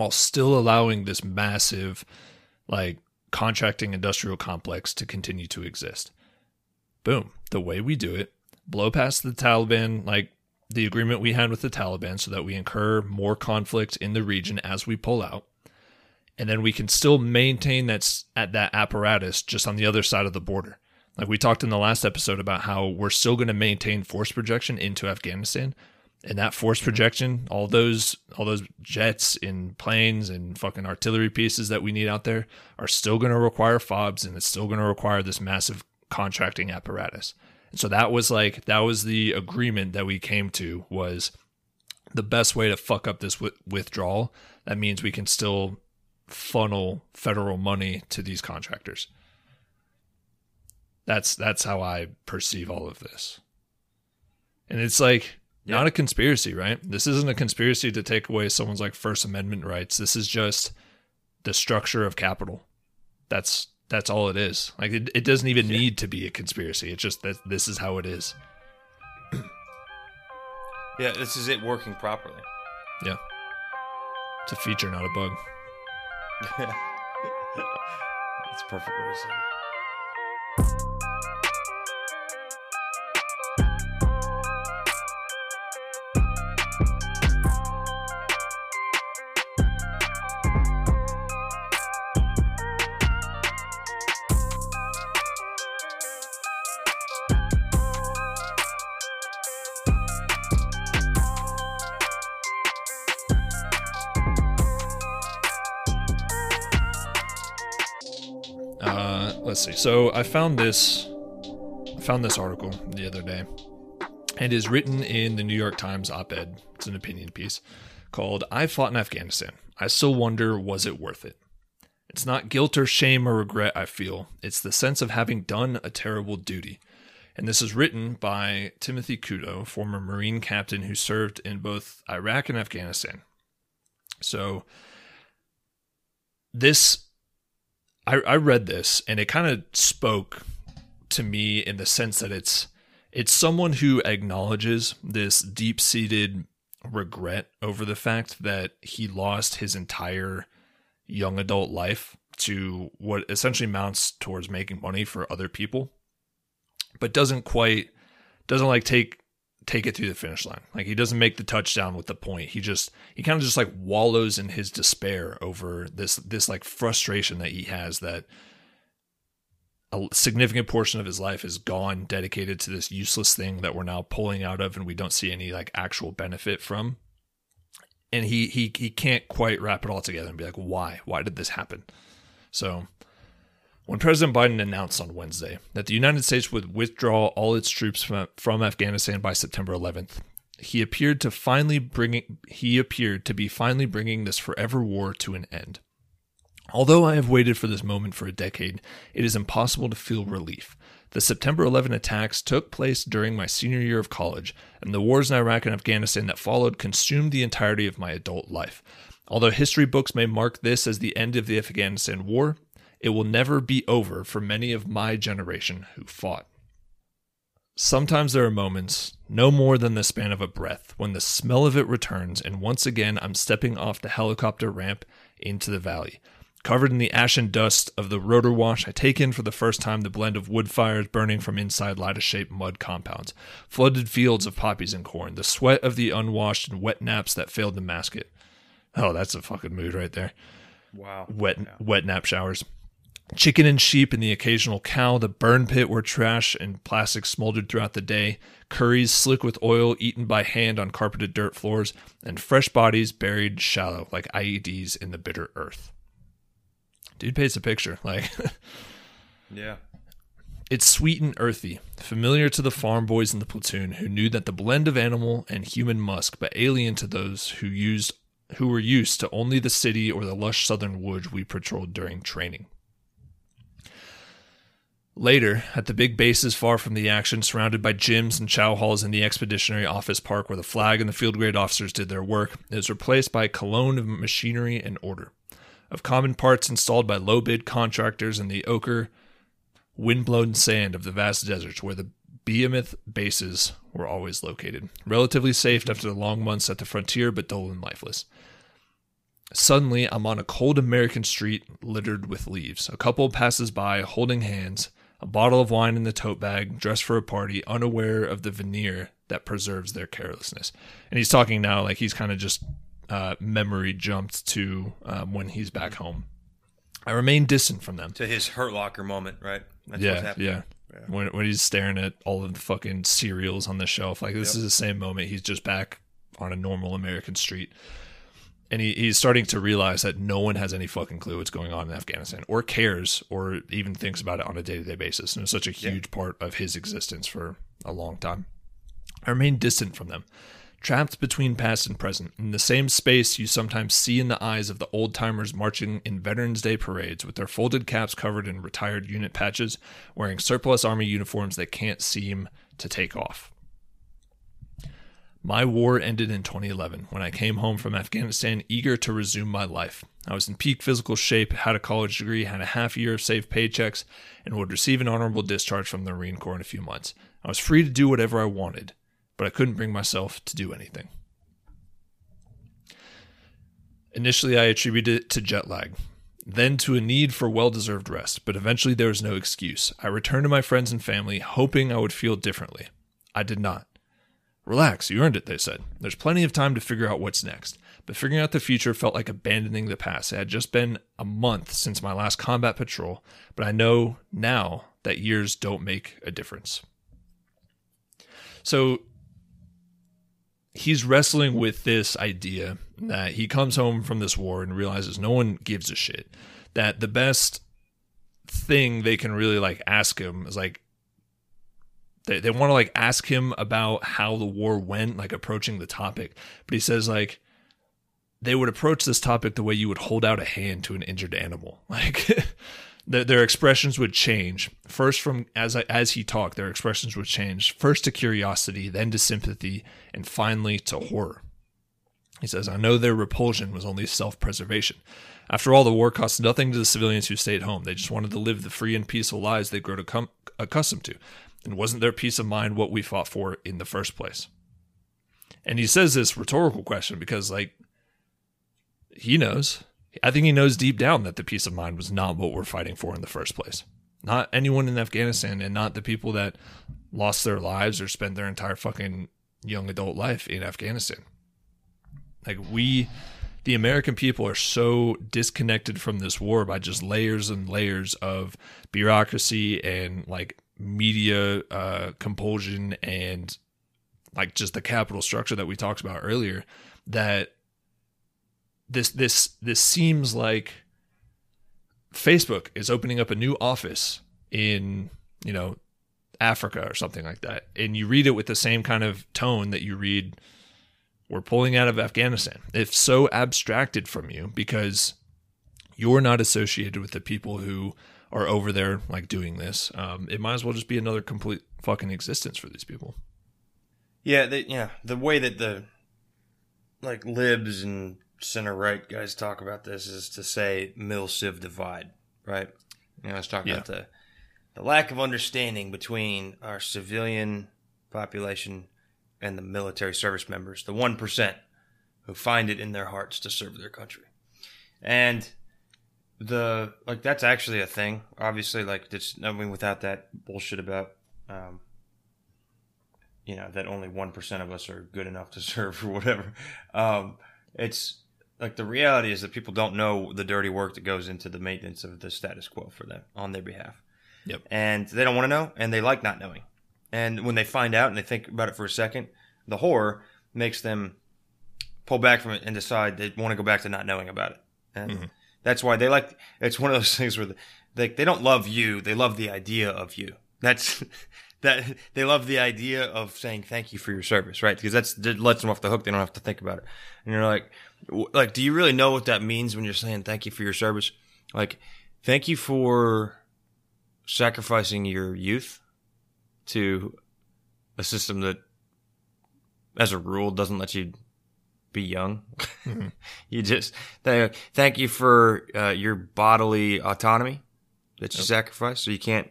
While still allowing this massive like contracting industrial complex to continue to exist. Boom. The way we do it, blow past the Taliban, like the agreement we had with the Taliban, so that we incur more conflict in the region as we pull out. And then we can still maintain that's at that apparatus just on the other side of the border. Like we talked in the last episode about how we're still going to maintain force projection into Afghanistan, and that force projection, all those all those jets and planes and fucking artillery pieces that we need out there are still going to require fobs, and it's still going to require this massive contracting apparatus. And so that was like that was the agreement that we came to was the best way to fuck up this wi- withdrawal. That means we can still funnel federal money to these contractors. That's that's how I perceive all of this. And it's like not a conspiracy, right? This isn't a conspiracy to take away someone's like First Amendment rights. This is just the structure of capital. That's that's all it is. Like it, it doesn't even need to be a conspiracy. It's just that this is how it is. [CLEARS THROAT] Yeah, this is it working properly. Yeah. It's a feature, not a bug. [LAUGHS] That's a perfect way let's see. So I found this I found this article the other day. and is written in the New York Times op-ed. It's an opinion piece called "I fought in Afghanistan. I still wonder was it worth it." It's not guilt or shame or regret I feel. It's the sense of having done a terrible duty. And this is written by Timothy Kudo, former Marine captain who served in both Iraq and Afghanistan. So this I, I read this and it kind of spoke to me in the sense that it's it's someone who acknowledges this deep-seated regret over the fact that he lost his entire young adult life to what essentially mounts towards making money for other people but doesn't quite doesn't like take take it through the finish line. Like he doesn't make the touchdown with the point. He just he kind of just like wallows in his despair over this this like frustration that he has that a significant portion of his life is gone dedicated to this useless thing that we're now pulling out of and we don't see any like actual benefit from. And he he he can't quite wrap it all together and be like why? Why did this happen? So when President Biden announced on Wednesday that the United States would withdraw all its troops from, from Afghanistan by September 11th, he appeared to finally bringing he appeared to be finally bringing this forever war to an end. Although I have waited for this moment for a decade, it is impossible to feel relief. The September 11 attacks took place during my senior year of college, and the wars in Iraq and Afghanistan that followed consumed the entirety of my adult life. Although history books may mark this as the end of the Afghanistan war, it will never be over for many of my generation who fought. Sometimes there are moments, no more than the span of a breath, when the smell of it returns, and once again I'm stepping off the helicopter ramp into the valley. Covered in the ash and dust of the rotor wash, I take in for the first time the blend of wood fires burning from inside lattice shaped mud compounds, flooded fields of poppies and corn, the sweat of the unwashed and wet naps that failed to mask it. Oh, that's a fucking mood right there. Wow. Wet, wet nap showers. Chicken and sheep and the occasional cow, the burn pit where trash and plastic smoldered throughout the day, curries slick with oil eaten by hand on carpeted dirt floors, and fresh bodies buried shallow like IEDs in the bitter earth. Dude paints a picture. Like, [LAUGHS] Yeah. It's sweet and earthy, familiar to the farm boys in the platoon who knew that the blend of animal and human musk, but alien to those who used who were used to only the city or the lush southern woods we patrolled during training. Later, at the big bases far from the action, surrounded by gyms and chow halls in the expeditionary office park where the flag and the field grade officers did their work, it was replaced by a cologne of machinery and order, of common parts installed by low bid contractors in the ochre, windblown sand of the vast deserts where the behemoth bases were always located. Relatively safe after the long months at the frontier, but dull and lifeless. Suddenly, I'm on a cold American street littered with leaves. A couple passes by, holding hands, a bottle of wine in the tote bag, dressed for a party, unaware of the veneer that preserves their carelessness. And he's talking now like he's kind of just uh, memory jumped to um, when he's back home. I remain distant from them. To his Hurt Locker moment, right? That's what's yeah, yeah. When, when he's staring at all of the fucking cereals on the shelf, like this is the same moment. He's just back on a normal American street, and he, he's starting to realize that no one has any fucking clue what's going on in Afghanistan, or cares, or even thinks about it on a day to day basis. And it's such a huge part of his existence for a long time. I remain distant from them, trapped between past and present, in the same space you sometimes see in the eyes of the old timers marching in Veterans Day parades with their folded caps covered in retired unit patches, wearing surplus army uniforms they can't seem to take off. My war ended in 2011 when I came home from Afghanistan eager to resume my life. I was in peak physical shape, had a college degree, had a half year of safe paychecks, and would receive an honorable discharge from the Marine Corps in a few months. I was free to do whatever I wanted, but I couldn't bring myself to do anything. Initially, I attributed it to jet lag, then to a need for well deserved rest, but eventually there was no excuse. I returned to my friends and family, hoping I would feel differently. I did not. Relax, you earned it, they said. There's plenty of time to figure out what's next. But figuring out the future felt like abandoning the past. It had just been a month since my last combat patrol, but I know now that years don't make a difference. So he's wrestling with this idea that he comes home from this war and realizes no one gives a shit. That the best thing they can really like ask him is like they, they want to like ask him about how the war went, like approaching the topic. But he says like they would approach this topic the way you would hold out a hand to an injured animal. [LAUGHS] Like their, their expressions would change first from as I, as he talked. Their expressions would change first to curiosity, then to sympathy, and finally to horror. He says, "I know their repulsion was only self-preservation. After all, the war cost nothing to the civilians who stayed home. They just wanted to live the free and peaceful lives they grew to come, accustomed to. And wasn't their peace of mind what we fought for in the first place?" And he says this rhetorical question because, like, he knows. I think he knows deep down that the peace of mind was not what we're fighting for in the first place. Not anyone in Afghanistan and not the people that lost their lives or spent their entire fucking young adult life in Afghanistan. Like we the American people are so disconnected from this war by just layers and layers of bureaucracy and like media uh, compulsion and like just the capital structure that we talked about earlier that this this this seems like Facebook is opening up a new office in you know Africa or something like that, and you read it with the same kind of tone that you read we're pulling out of Afghanistan. It's so abstracted from you because you're not associated with the people who are over there like doing this. Um, it might as well just be another complete fucking existence for these people. Yeah, they, yeah. The way that the like libs and center right guys talk about this is to say mil-civ divide, right? You know, let's talk Yeah. about the the lack of understanding between our civilian population and the military service members, the one percent who find it in their hearts to serve their country, and the like that's actually a thing. Obviously, like it's I mean, without that bullshit about. Um, you know that only one percent of us are good enough to [LAUGHS] serve or whatever. Um, it's like the reality is that people don't know the dirty work that goes into the maintenance of the status quo for them on their behalf. Yep. And they don't want to know, and they like not knowing. And when they find out and they think about it for a second, the horror makes them pull back from it and decide they want to go back to not knowing about it. And that's why they like. It's one of those [LAUGHS] things where they they don't love you; they love the idea of you. That's [LAUGHS] that they love the idea of saying thank you for your service, right? Because that's that lets them off the hook. They don't have to think about it. And you're like, like, do you really know what that means when you're saying thank you for your service? Like, thank you for sacrificing your youth to a system that, as a rule, doesn't let you be young. [LAUGHS] you just thank, thank you for uh, your bodily autonomy that you sacrifice. So you can't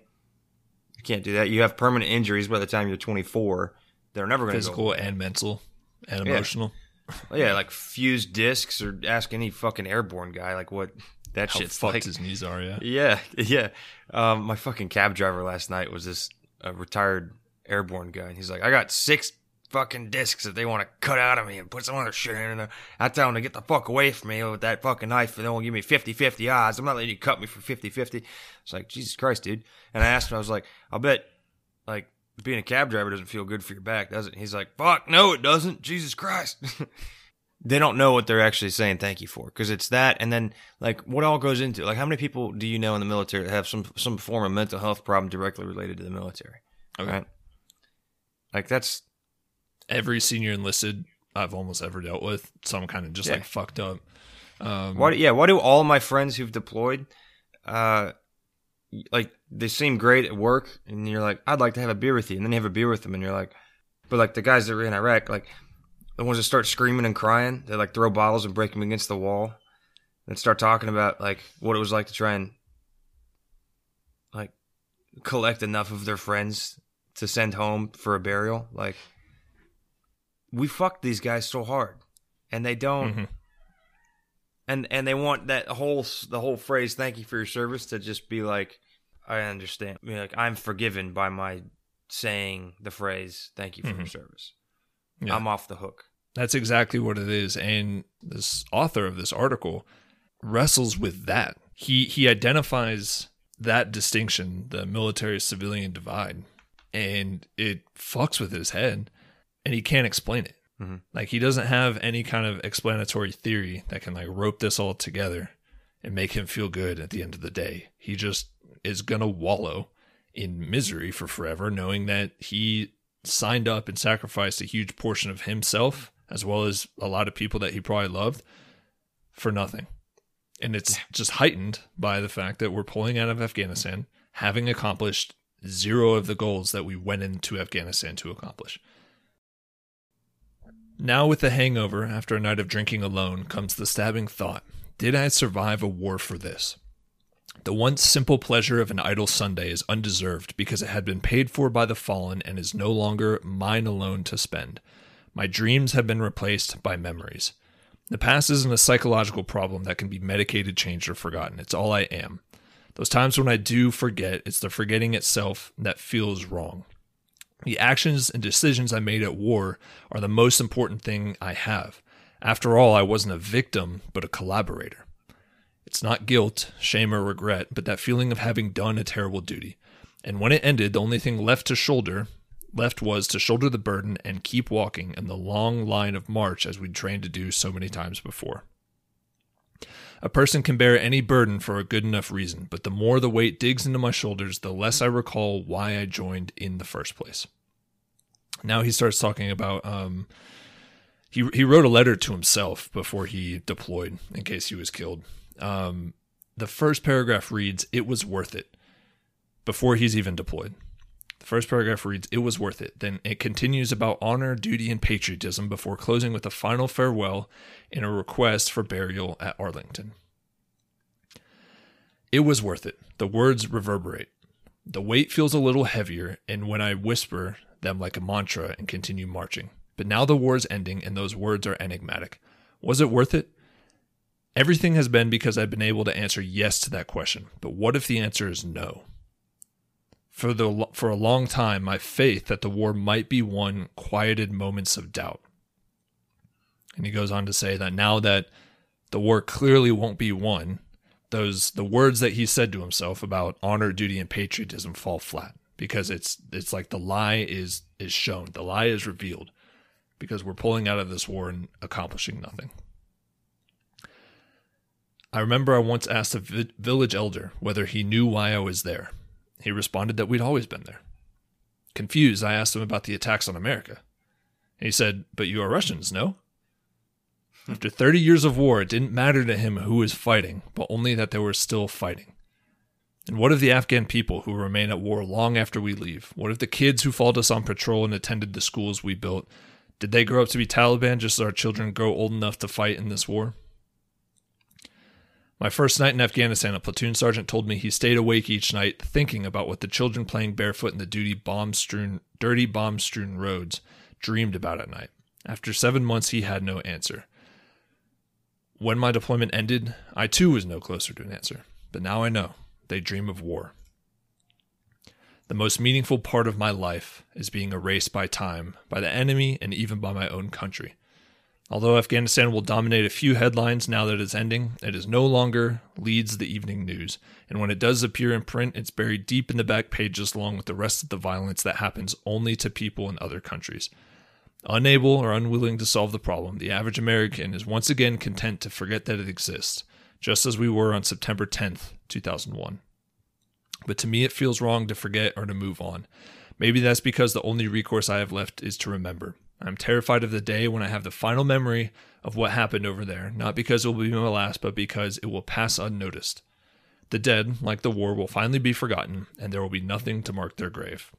you can't do that. You have permanent injuries by the time you're 24. They're never going to Physical go. and mental and Yeah. emotional. Yeah, [LAUGHS] like fused discs, or ask any fucking airborne guy like what that How shit's fucked like. his knees are, yeah. [LAUGHS] Yeah, yeah. Um, my fucking cab driver last night was this uh, retired airborne guy. And he's like, I got six fucking discs that they want to cut out of me and put some other shit in. Uh, I tell them to get the fuck away from me with that fucking knife and they won't give me 50 50 odds. I'm not letting you cut me for 50 50. It's like, Jesus Christ, dude. And I asked him, I was like, I'll bet, like, being a cab driver doesn't feel good for your back, does it? He's like, fuck, no, it doesn't. Jesus Christ. [LAUGHS] they don't know what they're actually saying thank you for because it's that and then like what all goes into it? like how many people do you know in the military that have some some form of mental health problem directly related to the military Okay. right like that's Every senior enlisted I've almost ever dealt with, some kind of just Yeah. like fucked up. Um, do- yeah why do all my friends who've deployed uh like they seem great at work and you're like i'd like to have a beer with you and then you have a beer with them and you're like but like the guys that were in iraq like the ones that start screaming and crying they like throw bottles and break them against the wall and start talking about like what it was like to try and like collect enough of their friends to send home for a burial like we fucked these guys so hard and they don't Mhm. and and they want that whole the whole phrase "thank you for your service" to just be like, I understand, I mean, like I'm forgiven by my saying the phrase "thank you for your service." Yeah. I'm off the hook. That's exactly what it is. And this author of this article wrestles with that. He he identifies that distinction, the military civilian divide, and it fucks with his head and he can't explain it. Mhm. Like he doesn't have any kind of explanatory theory that can like rope this all together and make him feel good at the end of the day. He just is going to wallow in misery for forever knowing that he signed up and sacrificed a huge portion of himself as well as a lot of people that he probably loved for nothing. And it's just heightened by the fact that we're pulling out of Afghanistan, having accomplished zero of the goals that we went into Afghanistan to accomplish. Now, with the hangover after a night of drinking alone, comes the stabbing thought Did I survive a war for this? The once simple pleasure of an idle Sunday is undeserved because it had been paid for by the fallen and is no longer mine alone to spend. My dreams have been replaced by memories. The past isn't a psychological problem that can be medicated, changed, or forgotten. It's all I am. Those times when I do forget, it's the forgetting itself that feels wrong. The actions and decisions I made at war are the most important thing I have. After all, I wasn't a victim, but a collaborator. It's not guilt, shame, or regret, but that feeling of having done a terrible duty. And when it ended, the only thing left to shoulder left was to shoulder the burden and keep walking in the long line of march as we'd trained to do so many times before. A person can bear any burden for a good enough reason, but the more the weight digs into my shoulders, the less I recall why I joined in the first place. Now he starts talking about um, he he wrote a letter to himself before he deployed in case he was killed. Um, the first paragraph reads, "It was worth it." Before he's even deployed, the first paragraph reads, "It was worth it." Then it continues about honor, duty, and patriotism before closing with a final farewell and a request for burial at Arlington. It was worth it. The words reverberate. The weight feels a little heavier, and when I whisper them like a mantra and continue marching. But now the war is ending, and those words are enigmatic. Was it worth it? Everything has been because I've been able to answer yes to that question. But what if the answer is no? For the for a long time, my faith that the war might be won quieted moments of doubt. And he goes on to say that now that the war clearly won't be won, those the words that he said to himself about honor, duty, and patriotism fall flat because it's it's like the lie is is shown, the lie is revealed because we're pulling out of this war and accomplishing nothing. I remember I once asked a vi- village elder whether he knew why I was there. He responded that we'd always been there. Confused, I asked him about the attacks on America. And he said, But you are Russians, no? Hmm. After 30 years of war, it didn't matter to him who was fighting, but only that they were still fighting. And what of the Afghan people who remain at war long after we leave? What of the kids who followed us on patrol and attended the schools we built? Did they grow up to be Taliban just as our children grow old enough to fight in this war? My first night in Afghanistan, a platoon sergeant told me he stayed awake each night thinking about what the children playing barefoot in the duty bomb-strewn, dirty bomb-strewn roads dreamed about at night. After seven months, he had no answer. When my deployment ended, I too was no closer to an answer. But now I know they dream of war. The most meaningful part of my life is being erased by time, by the enemy, and even by my own country. Although Afghanistan will dominate a few headlines now that it's ending, it is no longer leads the evening news. And when it does appear in print, it's buried deep in the back pages along with the rest of the violence that happens only to people in other countries. Unable or unwilling to solve the problem, the average American is once again content to forget that it exists, just as we were on September 10th, 2001. But to me, it feels wrong to forget or to move on. Maybe that's because the only recourse I have left is to remember. I'm terrified of the day when I have the final memory of what happened over there, not because it will be my last, but because it will pass unnoticed. The dead, like the war, will finally be forgotten, and there will be nothing to mark their grave.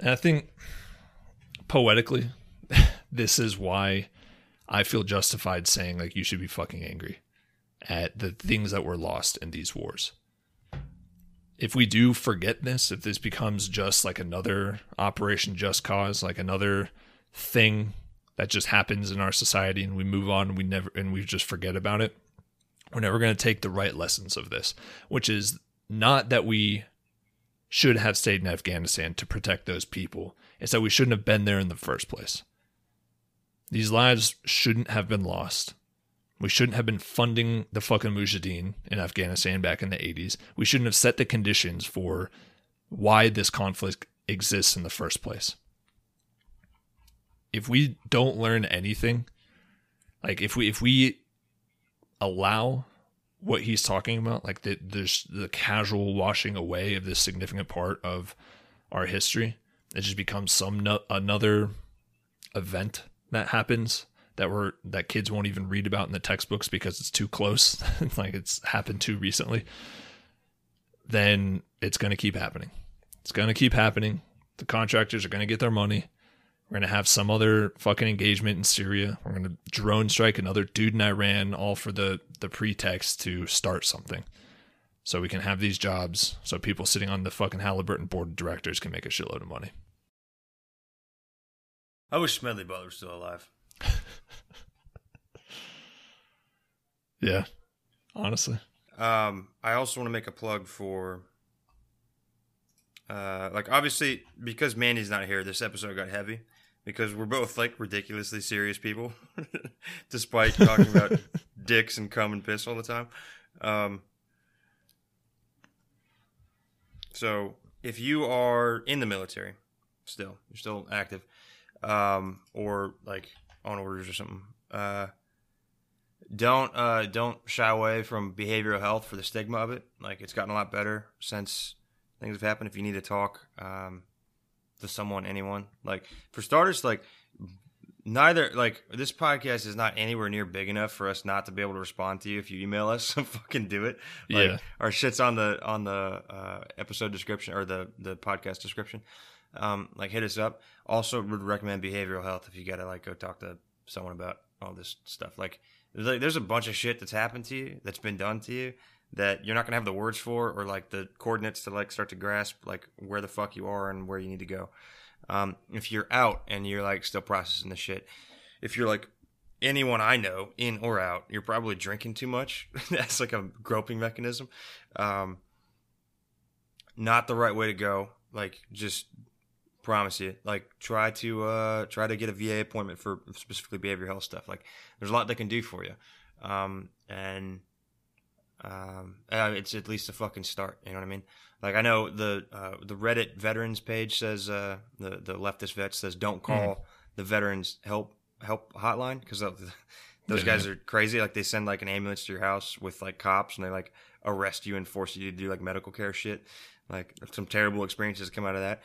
And I think poetically, [LAUGHS] this is why I feel justified saying like you should be fucking angry at the things that were lost in these wars. If we do forget this, if this becomes just like another Operation Just Cause, like another thing that just happens in our society and we move on and we never and we just forget about it, we're never going to take the right lessons of this, which is not that we should have stayed in Afghanistan to protect those people. It's that we shouldn't have been there in the first place. These lives shouldn't have been lost. We shouldn't have been funding the fucking Mujahideen in Afghanistan back in the 80s. We shouldn't have set the conditions for why this conflict exists in the first place. If we don't learn anything, like if we if we allow what he's talking about, like the there's the casual washing away of this significant part of our history, it just becomes some no, another event that happens that were that kids won't even read about in the textbooks because it's too close, [LAUGHS] like it's happened too recently, then it's going to keep happening. It's going to keep happening. The contractors are going to get their money. We're going to have some other fucking engagement in Syria. We're going to drone strike another dude in Iran, all for the the pretext to start something. So we can have these jobs, so people sitting on the fucking Halliburton board of directors can make a shitload of money. I wish Smedley Butler was still alive. [LAUGHS] Yeah, honestly. Um, I also want to make a plug for, uh, like obviously because Mandy's not here, this episode got heavy because we're both like ridiculously serious people, [LAUGHS] despite talking about [LAUGHS] dicks and cum and piss all the time. Um, so if you are in the military, still you're still active, um, or like on orders or something, uh, don't uh, don't shy away from behavioral health for the stigma of it. Like it's gotten a lot better since things have happened. If you need to talk um, to someone, anyone, like for starters, like neither like this podcast is not anywhere near big enough for us not to be able to respond to you if you email us. [LAUGHS] So fucking do it. Like, Yeah. our shit's on the on the uh, episode description or the the podcast description. Um, like hit us up. Also, would recommend behavioral health if you gotta like go talk to someone about all this stuff. Like, there's, a bunch of shit that's happened to you, that's been done to you, that you're not gonna have the words for or like the coordinates to like start to grasp like where the fuck you are and where you need to go. Um, if you're out and you're like still processing the shit, if you're like anyone I know, in or out, you're probably drinking too much. [LAUGHS] That's like a groping mechanism. Um, not the right way to go. Like, just promise you. Like, try to uh, try to get a VA appointment for specifically behavioral health stuff. Like, there's a lot they can do for you, um, and um, it's at least a fucking start. You know what I mean? Like, I know the uh, the Reddit veterans page says uh, the the leftist vet says don't call the veterans help help hotline because [LAUGHS] those Yeah. guys are crazy. Like, they send like an ambulance to your house with like cops, and they like arrest you and force you to do like medical care shit. Like some terrible experiences come out of that.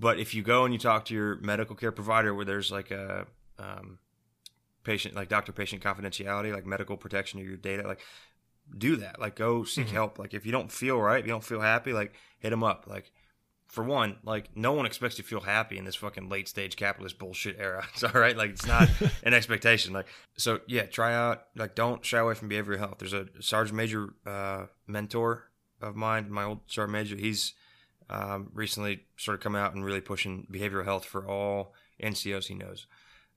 But if you go and you talk to your medical care provider, where there's like a um, patient, like doctor patient confidentiality, like medical protection of your data, like do that. Like go seek help. Like if you don't feel right, if you don't feel happy, like hit them up. Like for one, like no one expects you to feel happy in this fucking late stage capitalist bullshit era. [LAUGHS] It's all right. Like it's not [LAUGHS] an expectation. Like so, yeah. Try out. Like don't shy away from behavioral health. There's a sergeant major uh, mentor of mine, my old sergeant major. He's um, recently started coming out and really pushing behavioral health for all NCOs he knows.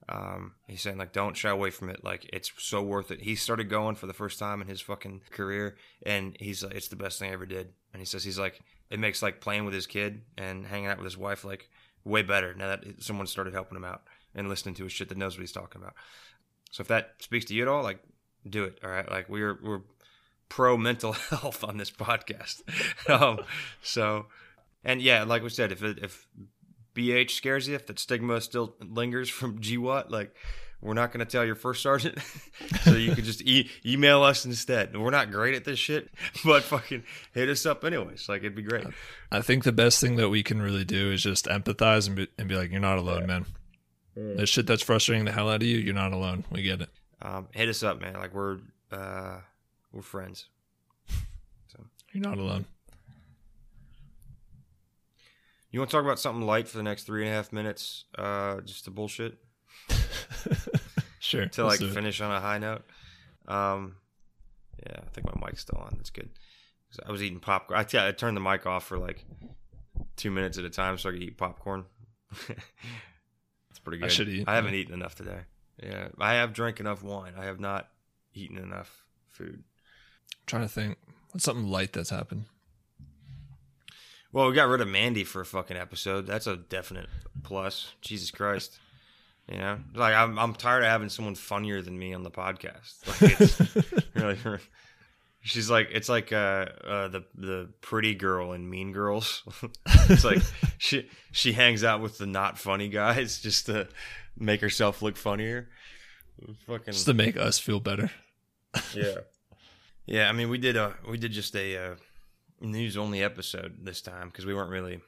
Um, he's saying like don't shy away from it. Like it's so worth it. He started going for the first time in his fucking career, and he's like, it's the best thing I ever did. And he says he's like, it makes like playing with his kid and hanging out with his wife like way better now that someone started helping him out and listening to his shit that knows what he's talking about. So if that speaks to you at all, like do it. All right, like we're we're pro mental [LAUGHS] health on this podcast. [LAUGHS] um, so and yeah, like we said, if it, if BH scares you, if that stigma still lingers from [LAUGHS] GWOT, like we're not going to tell your first sergeant, [LAUGHS] so you could just e- email us instead. We're not great at this shit, [LAUGHS] but fucking hit us up anyways. Like it'd be great. I think the best thing that we can really do is just empathize and be, and be like, "You're not alone, man. That shit that's frustrating the hell out of you, you're not alone. We get it." Um, hit us up, man. Like we're uh, we're friends. You're not alone. You want to talk about something light for the next three and a half minutes? Uh, just to bullshit [LAUGHS] Sure. to like finish on a high note. Um, yeah, I think my mic's still on. That's good. I was eating popcorn. I, t- I turned the mic off for like two minutes at a time so I could eat popcorn. [LAUGHS] it's pretty good. I should eat, I haven't yeah. eaten enough today. Yeah, I have drank enough wine. I have not eaten enough food. trying to think. What's something light that's happened? Well, we got rid of Mandy for a fucking episode. That's a definite plus. Jesus Christ. You know, like I'm, I'm tired of having someone funnier than me on the podcast. Like it's [LAUGHS] really, she's like, it's like uh, uh, the the pretty girl in Mean Girls. [LAUGHS] it's like she she hangs out with the not funny guys just to make herself look funnier. Fucking Just to make us feel better. yeah, yeah. I mean, we did a we did just a uh, news only episode this time because we weren't really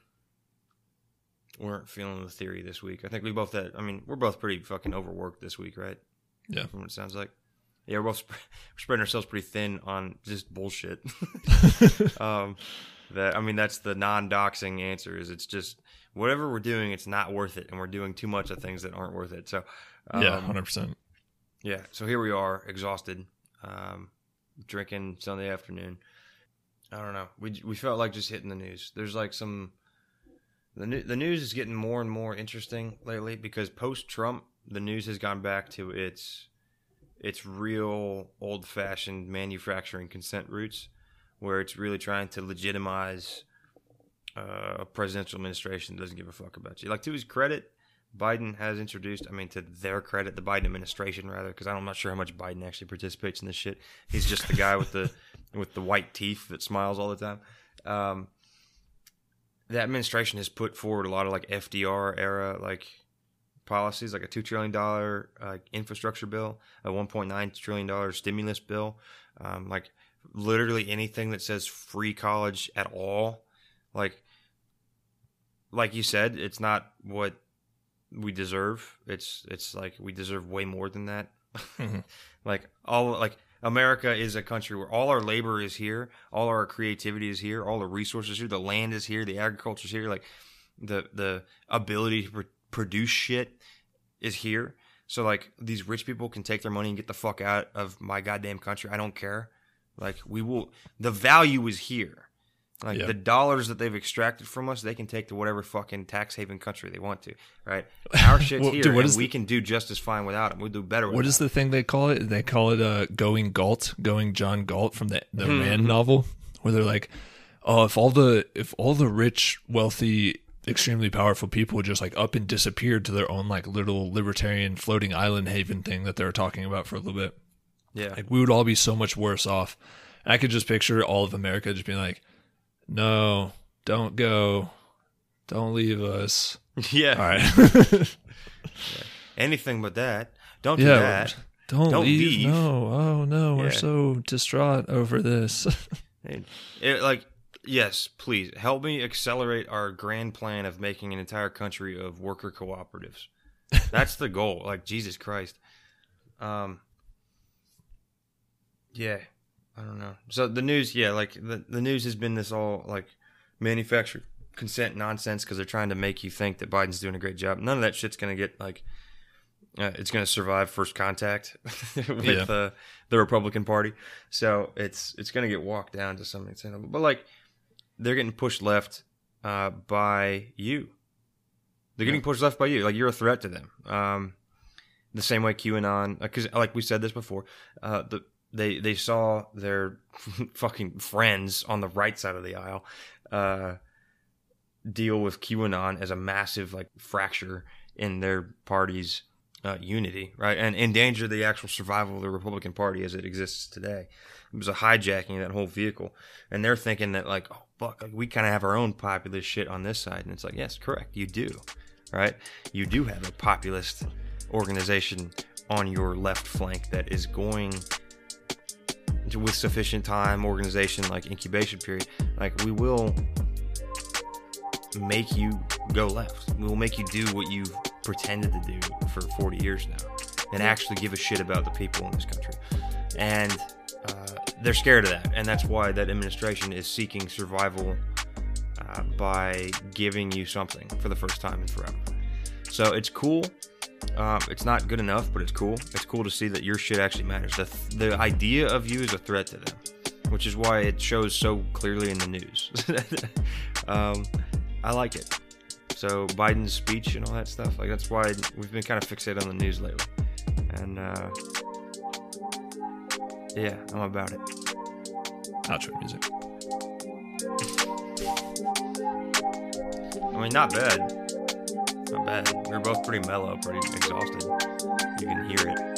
weren't feeling the theory this week. I think we both had. I mean, we're both pretty fucking overworked this week, right? Yeah. From what it sounds like. Yeah, we're both sp- [LAUGHS] we're spreading ourselves pretty thin on just bullshit. [LAUGHS] [LAUGHS] um, that I mean, that's the non-doxing answer. Is it's just whatever we're doing, it's not worth it, and we're doing too much of things that aren't worth it. So, um, yeah, hundred percent. yeah, so here we are, exhausted, um, drinking Sunday afternoon. I don't know. We we felt like just hitting the news. There's like some the new, the news is getting more and more interesting lately because post Trump, the news has gone back to its its real old fashioned manufacturing consent roots, where it's really trying to legitimize uh, a presidential administration that doesn't give a fuck about you. Like to his credit, Biden has introduced, I mean, to their credit, the Biden administration rather, because I'm not sure how much Biden actually participates in this shit. He's just the guy with the with the white teeth that smiles all the time. Um, the administration has put forward a lot of like FDR era like policies, like a two trillion dollar uh, infrastructure bill, a 1.9 trillion dollar stimulus bill, um, like literally anything that says free college at all, like like you said, it's not what we deserve. It's it's like we deserve way more than that. [LAUGHS] like all like America is a country where all our labor is here, all our creativity is here, all the resources here, the land is here, the agriculture is here, like the the ability to pr- produce shit is here. So like these rich people can take their money and get the fuck out of my goddamn country. I don't care. Like we will the value is here. Like Yeah. the dollars that they've extracted from us, they can take to whatever fucking tax haven country they want to, right? Our [LAUGHS] shit's Well, here, dude, what and we the- can do just as fine without them. We'll do better. What is 'em. the thing they call it? They call it uh, going Galt, going John Galt from the the Mm-hmm. Rand novel, where they're like, oh, if all the if all the rich, wealthy, extremely powerful people just like up and disappeared to their own like little libertarian floating island haven thing that they were talking about for a little bit, Yeah, like we would all be so much worse off. I could just picture all of America just being like, no, don't go, don't leave us. [LAUGHS] yeah. All right, [LAUGHS] Anything but that. Don't do yeah, that. don't, Don't leave. leave. No, oh no, Yeah. we're so distraught over this. [LAUGHS] It, like, yes, please help me accelerate our grand plan of making an entire country of worker cooperatives. That's the goal. Like Jesus Christ. Um. Yeah, I don't know. So the news, yeah, like the the news has been this all like manufactured consent nonsense because they're trying to make you think that Biden's doing a great job. None of that shit's gonna get like. Uh, it's going to survive first contact [LAUGHS] with Yeah. the the Republican Party, so it's it's going to get walked down to some extent. But like, they're getting pushed left uh, by you. They're getting pushed left by you. Like you're a threat to them. Um, the same way QAnon, because like we said this before, uh, the they they saw their [LAUGHS] fucking friends on the right side of the aisle uh, deal with QAnon as a massive like fracture in their party's uh, unity, right, and endanger the actual survival of the Republican Party as it exists today. It was a hijacking of that whole vehicle, and they're thinking that like, oh fuck, like we kind of have our own populist shit on this side, and it's like, yes, correct, you do, right? You do have a populist organization on your left flank that is going with sufficient time, organization, like incubation period, like we will make you go left. We will make you do what you've pretended to do for 40 years now and actually give a shit about the people in this country. And uh, they're scared of that. And that's why that administration is seeking survival uh, by giving you something for the first time in forever. So it's cool. Um, it's not good enough, but it's cool. It's cool to see that your shit actually matters. The, the idea of you is a threat to them, which is why it shows so clearly in the news. [LAUGHS] um, I like it. So Biden's speech and all that stuff, like that's why we've been kind of fixated on the news lately. And uh, yeah, I'm about it. Outro music. I mean, not bad. Not bad. We're both pretty mellow, pretty exhausted. You can hear it.